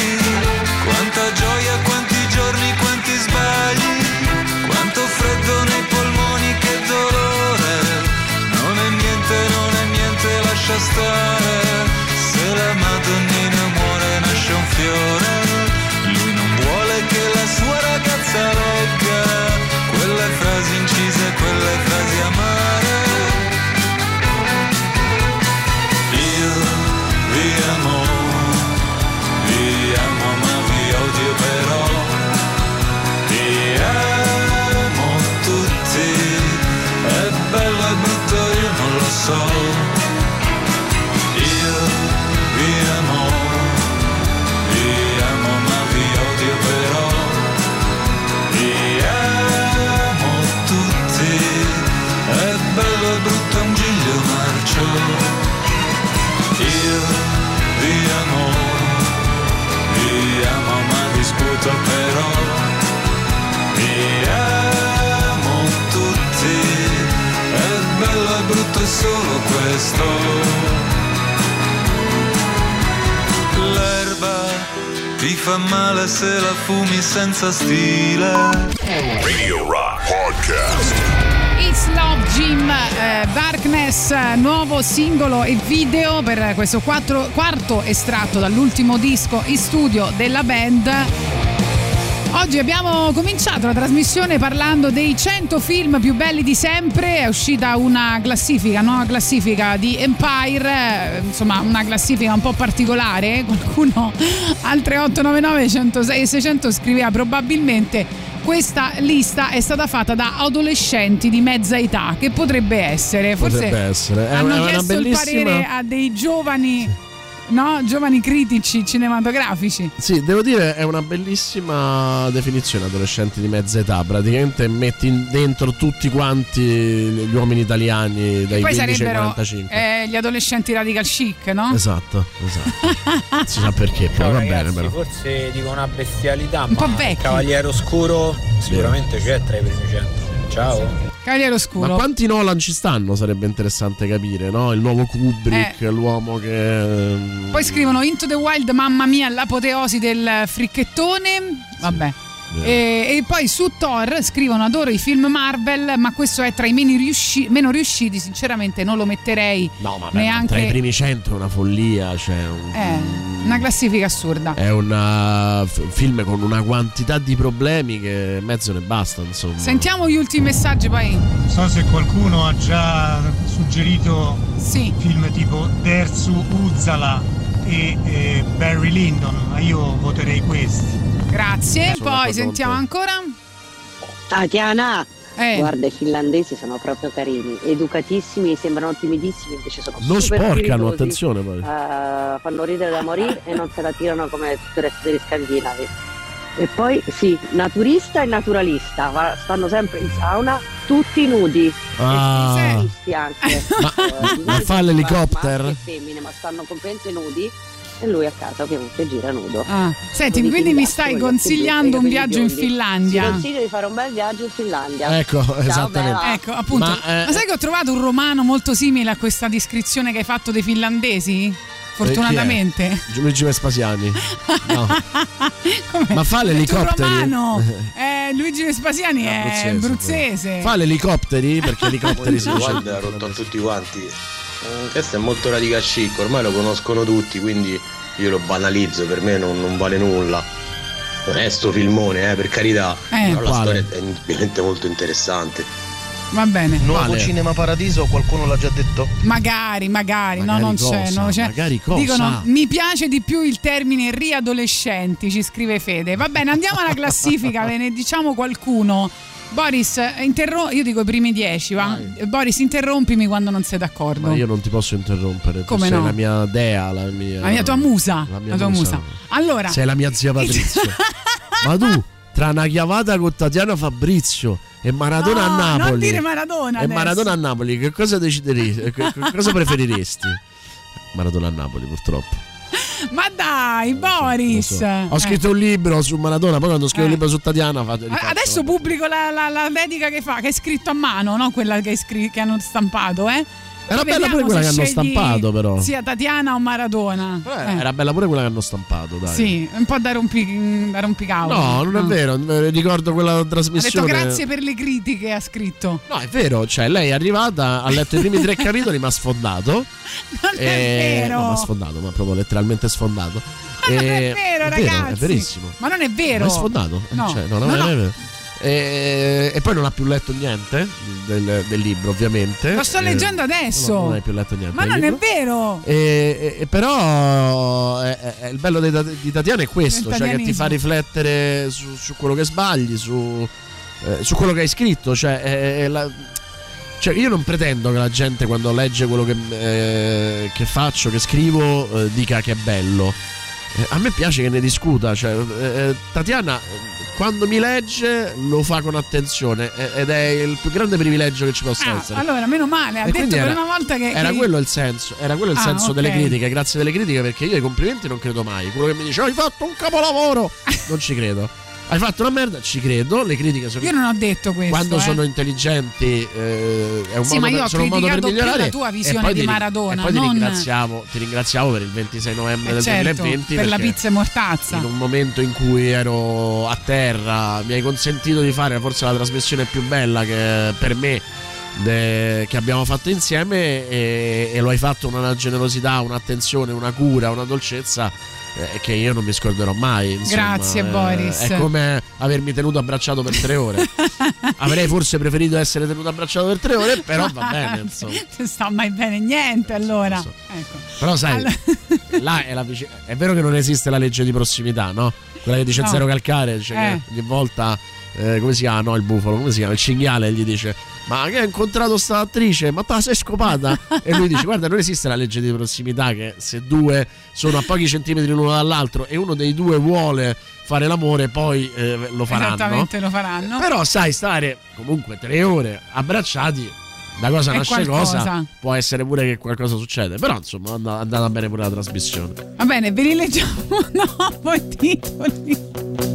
niente, lascia sputo però, vi amo tutti, è bello e brutto è solo questo. L'erba ti fa male se la fumi senza stile. Radio Rock Podcast. It's Love Jim eh, Darkness, nuovo singolo e video per questo quattro- quarto estratto dall'ultimo disco in studio della band. Oggi abbiamo cominciato la trasmissione parlando dei 100 film più belli di sempre, è uscita una classifica, nuova classifica di Empire, eh, insomma una classifica un po' particolare, qualcuno al 3899 106 e 600 scriveva probabilmente questa lista è stata fatta da adolescenti di mezza età, che potrebbe essere, forse Potrebbe essere. È hanno una- chiesto il bellissima- parere a dei giovani, no? giovani critici cinematografici. Sì, devo dire è una bellissima definizione adolescenti di mezza età, praticamente metti dentro tutti quanti gli uomini italiani dai Poi 15 ai sarebbero 45. eh, gli adolescenti radical chic, no? Esatto, esatto. non si sa perché, poi Ciao va ragazzi, bene però. forse dico una bestialità, Un po' ma vecchi. il Cavaliere Oscuro sicuramente c'è tra i primi cento. Ciao. Cavaliere Oscuro. Ma quanti Nolan ci stanno? Sarebbe interessante capire, no? Il nuovo Kubrick, Eh. l'uomo che. ehm, Poi scrivono Into the Wild, mamma mia, l'apoteosi del fricchettone. Vabbè. E, e poi su Thor scrivono adoro i film Marvel ma questo è tra i meno, riusci- meno riusciti sinceramente non lo metterei No, ma beh, neanche tra i primi 100 è una follia, cioè un- Eh, una classifica assurda è un uh, film con una quantità di problemi che mezzo ne basta, insomma. sentiamo gli ultimi messaggi poi Non so se qualcuno ha già suggerito film tipo Dersu Uzzala e eh, Barry Lyndon, ma io voterei questi. Grazie Sono poi sentiamo ancora Tatiana, Eh. guarda i finlandesi sono proprio carini, educatissimi, sembrano timidissimi, invece sono Non super sporcano, spiritosi, attenzione poi. eh, fanno ridere da morire e non se la tirano come tutto il resto degli scandinavi. E poi sì, naturista e naturalista, stanno sempre in sauna, tutti nudi. Ah. E anche. Ma- Eh, ma fa solito l'elicotter? maschi e femmine, ma stanno completamente nudi e lui a casa ovviamente gira nudo. Ah, Senti, Così quindi mi stai consigliando un viaggio in. Finlandia? Ti consiglio di fare un bel viaggio in Finlandia. Ecco, Ciao, esattamente. bella. Ecco, appunto. Ma, Ma, eh, sai che ho trovato un romano molto simile a questa descrizione che hai fatto dei finlandesi? Fortunatamente. Eh, è? Luigi Vespasiani. No. Ma fa l'elicotteri? romano. Eh, Luigi Vespasiani è Abruzzese. Fa l'elicotteri? Perché elicotteri si. Guarda, rotto a tutti quanti. Eh, Questo è molto radical chic, ormai lo conoscono tutti, quindi io lo banalizzo, per me non, non vale nulla. Non è sto filmone, eh, per carità. Eh. però la Quale? storia è indubbiamente molto interessante. Va bene. Nuovo Vale. Cinema Paradiso, qualcuno l'ha già detto? Magari, magari, Magari no, non cosa? c'è, non c'è. Magari cosa? Dicono mi piace di più il termine riadolescenti, ci scrive Fede. Va bene, andiamo alla classifica, ve ne diciamo qualcuno. Boris, interro- io dico i primi dieci, va? Boris, interrompimi quando non sei d'accordo. Ma io non ti posso interrompere. Tu Come sei no? la mia dea, la mia. La mia tua musa. La mia la tua musa. Allora, Sei la mia zia Patrizia. Ma tu tra una chiavata con Tatiana Fabrizio e Maradona No, a Napoli. non dire Maradona E adesso. Maradona a Napoli, che cosa decideresti? Che cosa preferiresti? Maradona a Napoli, purtroppo. Ma dai, Boris. Ho Eh. scritto un libro su Maradona, poi quando scrivo Eh. un libro su Tatiana fate A- rifaccio. Adesso pubblico la, la- la dedica che fa, che è scritto a mano, no? Quella che, è scri- che hanno stampato, eh? Era bella pure quella che hanno stampato, però. Sia Tatiana o Maradona. Eh. Era bella pure quella che hanno stampato, dai. Sì, un po' da, rompi, da rompicavo. No, non è vero, eh, ricordo quella Ha detto trasmissione. grazie per le critiche, ha scritto. No, è vero, cioè lei è arrivata, ha letto i primi tre capitoli, ma ha sfondato. Non è vero. No, ma ha sfondato, ma proprio letteralmente sfondato. Ma non è E- vero, è ragazzi. È verissimo. Ma non è vero. Ma è sfondato. No. Cioè, no, no, No, non è no. vero. E, e poi non ha più letto niente del, del libro, ovviamente. Lo sto Eh, leggendo adesso. no, non hai più letto niente. Ma non è libro. vero. E, e- però eh, eh, il bello di, di Tatiana è questo, cioè che ti fa riflettere su, su quello che sbagli, su, eh, su quello che hai scritto. Cioè, eh, eh, la- cioè, io non pretendo che la gente quando legge quello che, eh, che faccio, che scrivo, eh, dica che è bello. Eh, a me piace che ne discuta. Cioè, eh, Tatiana, eh, quando mi legge, lo fa con attenzione ed è il più grande privilegio che ci possa Ah, essere. allora, meno male. Ha E detto per era- una volta che. Era che- quello il senso, era quello il Ah, senso ok. delle critiche, grazie delle critiche perché io ai complimenti non credo mai. Quello che mi dice "Hai fatto un capolavoro", non ci credo. Hai fatto una merda, ci credo, le critiche sono Io non ho detto questo. quando eh. sono intelligenti eh, è un Sì, modo ma io sono un modo per migliorare la tua visione di ti Maradona, e poi ti non- ringraziamo, ti ringraziamo per il 26 novembre Eh, del certo, 2020 per la pizza e mortazza. in un momento in cui ero a terra mi hai consentito di fare forse la trasmissione più bella che per me de- che abbiamo fatto insieme e, e lo hai fatto con una generosità, un'attenzione, una cura, una dolcezza eh, che io non mi scorderò mai. insomma. Grazie, Eh, Boris. È come avermi tenuto abbracciato per tre ore. Avrei forse preferito essere tenuto abbracciato per tre ore, però va bene. Insomma. Non sta mai bene niente allora. Ecco. Però sai, Allora- là è, la vici- è vero che non esiste la legge di prossimità, no? Quella che dice No. zero calcare, cioè Eh. che ogni volta, eh, come si chiama? No, il bufalo, come si chiama? Il cinghiale gli dice, ma che hai incontrato sta attrice? Ma te la sei scopata? e lui dice, guarda, non esiste la legge di prossimità che se due sono a pochi centimetri l'uno dall'altro e uno dei due vuole fare l'amore, poi eh, lo faranno. Esattamente lo faranno. Però sai, stare comunque tre ore abbracciati, da cosa È nasce qualcosa. cosa, può essere pure che qualcosa succede. Però insomma è andata bene pure la trasmissione. Va bene, ve li leggiamo dopo i titoli.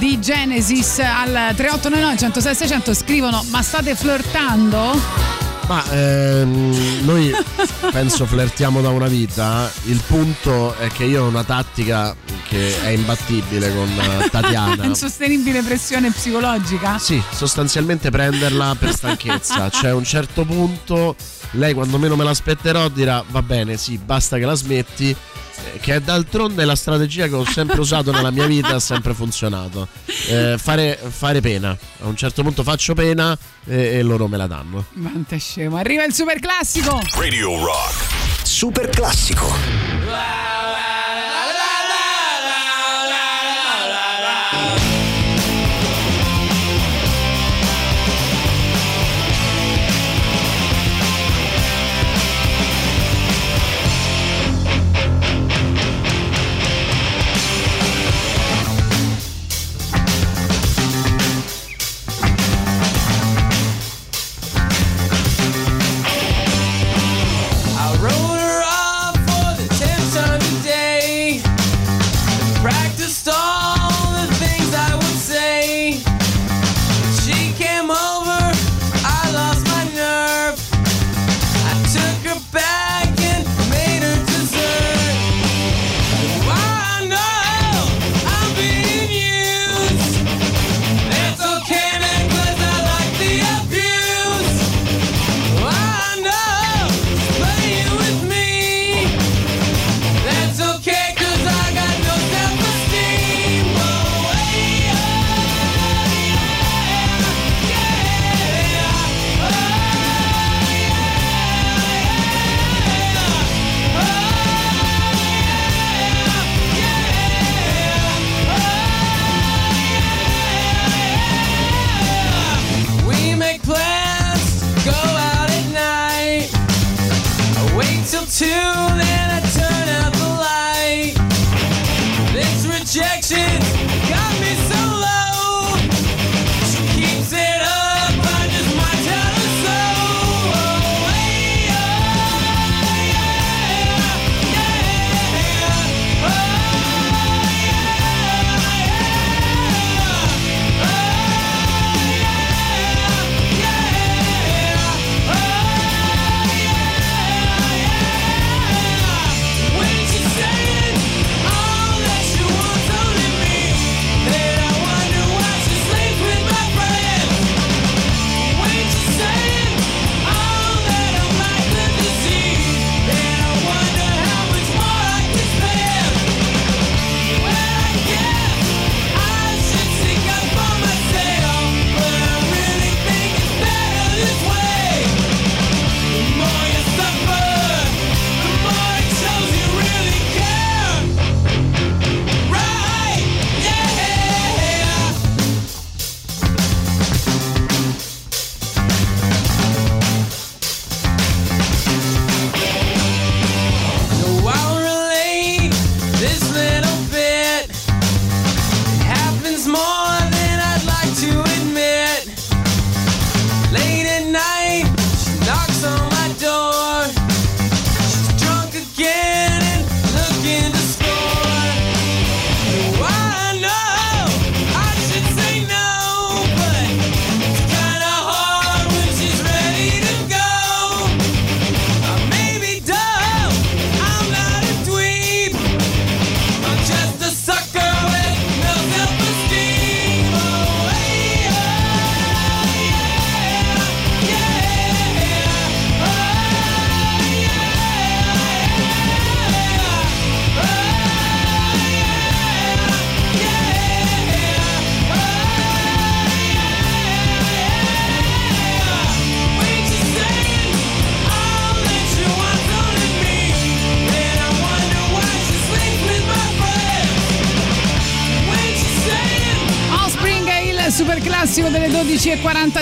Di Genesis al 3899 106 600 scrivono ma state flirtando? Ma ehm, noi penso flirtiamo da una vita. Il punto è che io ho una tattica che è imbattibile con eh, Tatiana. Insostenibile pressione psicologica? Sì, sostanzialmente prenderla per stanchezza. C'è un certo punto, lei quando meno me l'aspetterò dirà va bene, sì, basta che la smetti. Che è d'altronde la strategia che ho sempre usato nella mia vita, ha sempre funzionato. Eh, fare, fare pena. A un certo punto faccio pena e, e loro me la danno. Quanto è scemo. Arriva il super classico. Radio Rock. Super classico.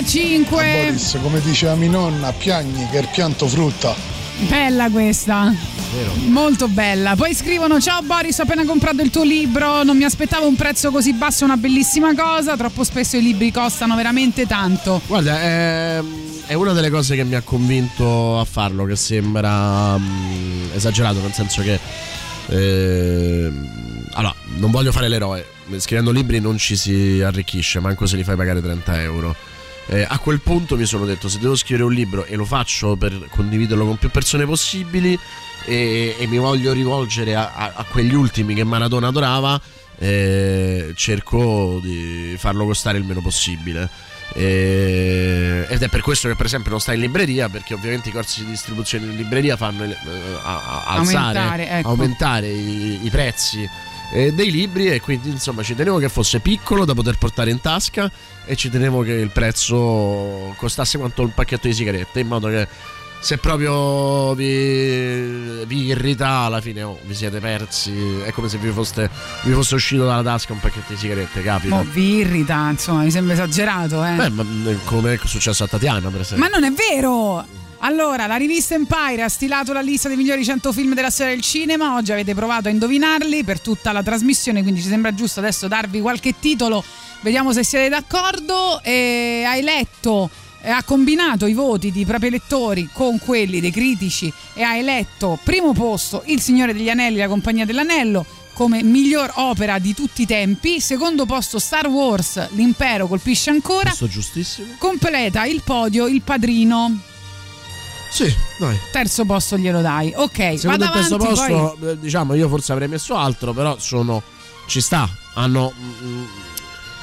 12.45. Boris, come diceva mia nonna, piagni che il pianto frutta. Bella questa. Molto bella. Poi scrivono: Ciao Boris, ho appena comprato il tuo libro. Non mi aspettavo un prezzo così basso, una bellissima cosa. Troppo spesso i libri costano veramente tanto. Guarda, è, è una delle cose che mi ha convinto a farlo, che sembra mm, esagerato, nel senso che... eh, allora, non voglio fare l'eroe, scrivendo libri non ci si arricchisce, manco se li fai pagare 30 euro. Eh, a quel punto mi sono detto se devo scrivere un libro e lo faccio per condividerlo con più persone possibili e, e mi voglio rivolgere a, a- a quegli ultimi che Maradona adorava, eh, cerco di farlo costare il meno possibile. Eh, ed è per questo che per esempio non sta in libreria perché ovviamente i corsi di distribuzione in libreria fanno eh, a- a- alzare Aumentare, ecco. aumentare i, i prezzi eh, dei libri e quindi insomma ci tenevo che fosse piccolo da poter portare in tasca e ci tenevo che il prezzo costasse quanto un pacchetto di sigarette in modo che se proprio vi, vi irrita alla fine oh, vi siete persi è come se vi, foste, vi fosse uscito dalla tasca un pacchetto di sigarette capita Mo vi irrita, insomma, mi sembra esagerato, eh. Beh, ma come è successo a Tatiana per esempio Ma non è vero! Allora, la rivista Empire ha stilato la lista dei migliori 100 film della storia del cinema. Oggi avete provato a indovinarli per tutta la trasmissione, quindi ci sembra giusto adesso darvi qualche titolo. Vediamo se siete d'accordo. E hai letto, e ha combinato i voti di propri lettori con quelli dei critici e ha eletto primo posto Il Signore degli Anelli, la Compagnia dell'Anello come miglior opera di tutti i tempi. Secondo posto Star Wars, L'impero colpisce ancora. questo giustissimo Completa il podio Il Padrino. Sì dai Terzo posto glielo dai. Ok, Secondo il terzo avanti, posto, poi- eh, diciamo, io forse avrei messo altro, però sono. Ci sta. Hanno. mm,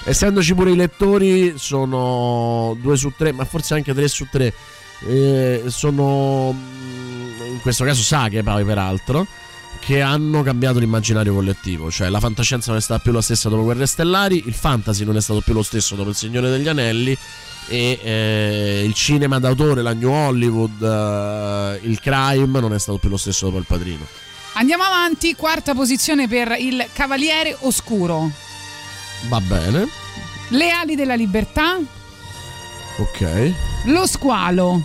essendoci pure i lettori, sono due su tre, ma forse anche tre su tre. eh, sono. mm, in questo caso saghe, poi, peraltro. Che hanno cambiato l'immaginario collettivo. Cioè, la fantascienza non è stata più la stessa dopo Guerre Stellari, il fantasy non è stato più lo stesso dopo Il Signore degli Anelli. E eh, il cinema d'autore, la New Hollywood, eh, il crime non è stato più lo stesso dopo il padrino. Andiamo avanti, quarta posizione per il Cavaliere Oscuro. Va bene, Le ali della libertà, ok, Lo squalo,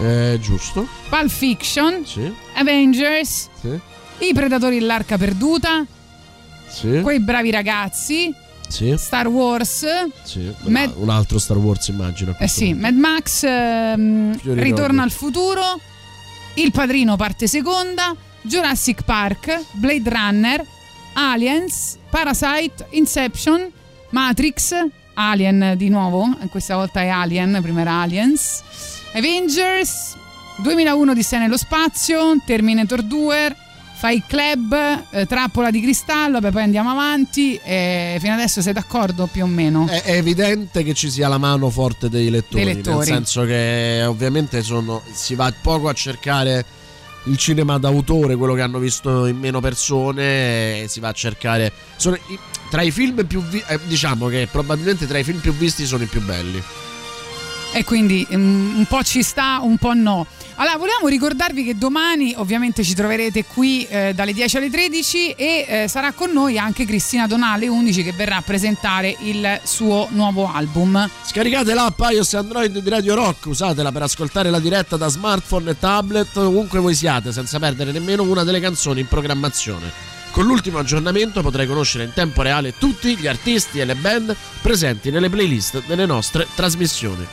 è giusto. Pulp Fiction, Sì, Avengers, sì, I Predatori dell'Arca Perduta, sì. Quei bravi ragazzi, sì, Star Wars, sì. Mad- un altro Star Wars immagino. eh sì. Mad Max, ehm, Ritorno al futuro, Il Padrino parte seconda, Jurassic Park, Blade Runner, Aliens, Parasite, Inception, Matrix, Alien di nuovo, questa volta è Alien, prima era Aliens, Avengers, 2001 di Sé nello spazio, Terminator 2, Fight Club, eh, Trappola di cristallo, beh, poi andiamo avanti, fino adesso sei d'accordo più o meno? È, è evidente che ci sia la mano forte dei lettori, Dei lettori. nel senso che ovviamente sono, si va poco a cercare il cinema d'autore, quello che hanno visto in meno persone, si va a cercare... sono tra i film più vi- eh, diciamo che probabilmente tra i film più visti sono i più belli. E quindi mm, un po' ci sta, un po' no. Allora, volevamo ricordarvi che domani ovviamente ci troverete qui eh, dalle 10 alle 13 e eh, sarà con noi anche Cristina Donà alle 11 che verrà a presentare il suo nuovo album. Scaricate l'app iOS Android di Radio Rock, usatela per ascoltare la diretta da smartphone e tablet ovunque voi siate, senza perdere nemmeno una delle canzoni in programmazione. Con l'ultimo aggiornamento potrai conoscere in tempo reale tutti gli artisti e le band presenti nelle playlist delle nostre trasmissioni.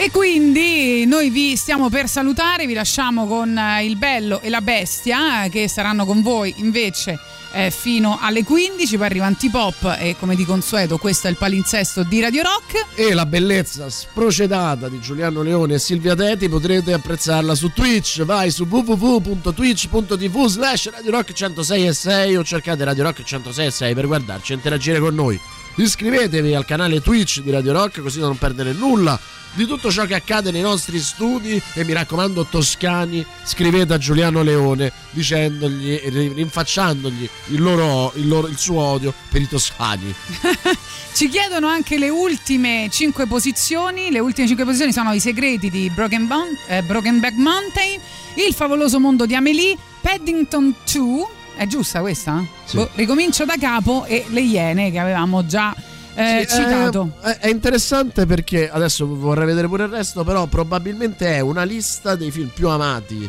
E quindi noi vi stiamo per salutare, vi lasciamo con eh, il bello e la bestia eh, che saranno con voi invece eh, fino alle 15, poi arriva Antipop e come di consueto questo è il palinsesto di Radio Rock. E la bellezza sprocedata di Giuliano Leone e Silvia Teti potrete apprezzarla su Twitch. Vai su www.twitch.tv slash Radio Rock 106 e 6 o cercate Radio Rock 106 e 6 per guardarci e interagire con noi. Iscrivetevi al canale Twitch di Radio Rock così da non perdere nulla di tutto ciò che accade nei nostri studi e mi raccomando toscani scrivete a Giuliano Leone dicendogli rinfacciandogli il, loro, il, loro, il suo odio per i toscani Ci chiedono anche le ultime 5 posizioni. Le ultime 5 posizioni sono i segreti di Broken, Bon- eh, Brokenback Mountain, il favoloso mondo di Amelie, Paddington 2. È giusta questa? Sì. Boh, ricomincio da capo e le Iene che avevamo già eh, Sì, citato. eh, è interessante perché adesso vorrei vedere pure il resto, però probabilmente è una lista dei film più amati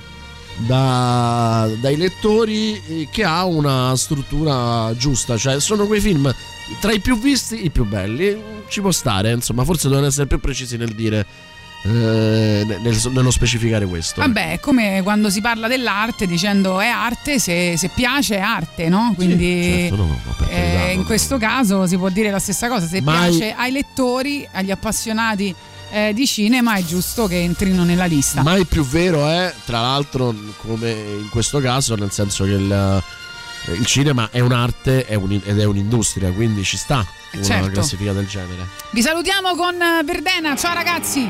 da- dai lettori eh, che ha una struttura giusta, cioè sono quei film tra i più visti i più belli, ci può stare, insomma, forse devono essere più precisi nel dire eh, nel- nello specificare questo. Vabbè, è come quando si parla dell'arte dicendo è arte, se, se piace è arte, no? Quindi certo, no, no, eh, no, in questo caso si può dire la stessa cosa, se Mai- piace ai lettori, agli appassionati eh, di cinema è giusto che entrino nella lista. Mai più vero è, tra l'altro, come in questo caso, nel senso che il, il cinema è un'arte è un- ed è un'industria, quindi ci sta una Certo. classifica del genere. Vi salutiamo con eh, Verdena, ciao ragazzi!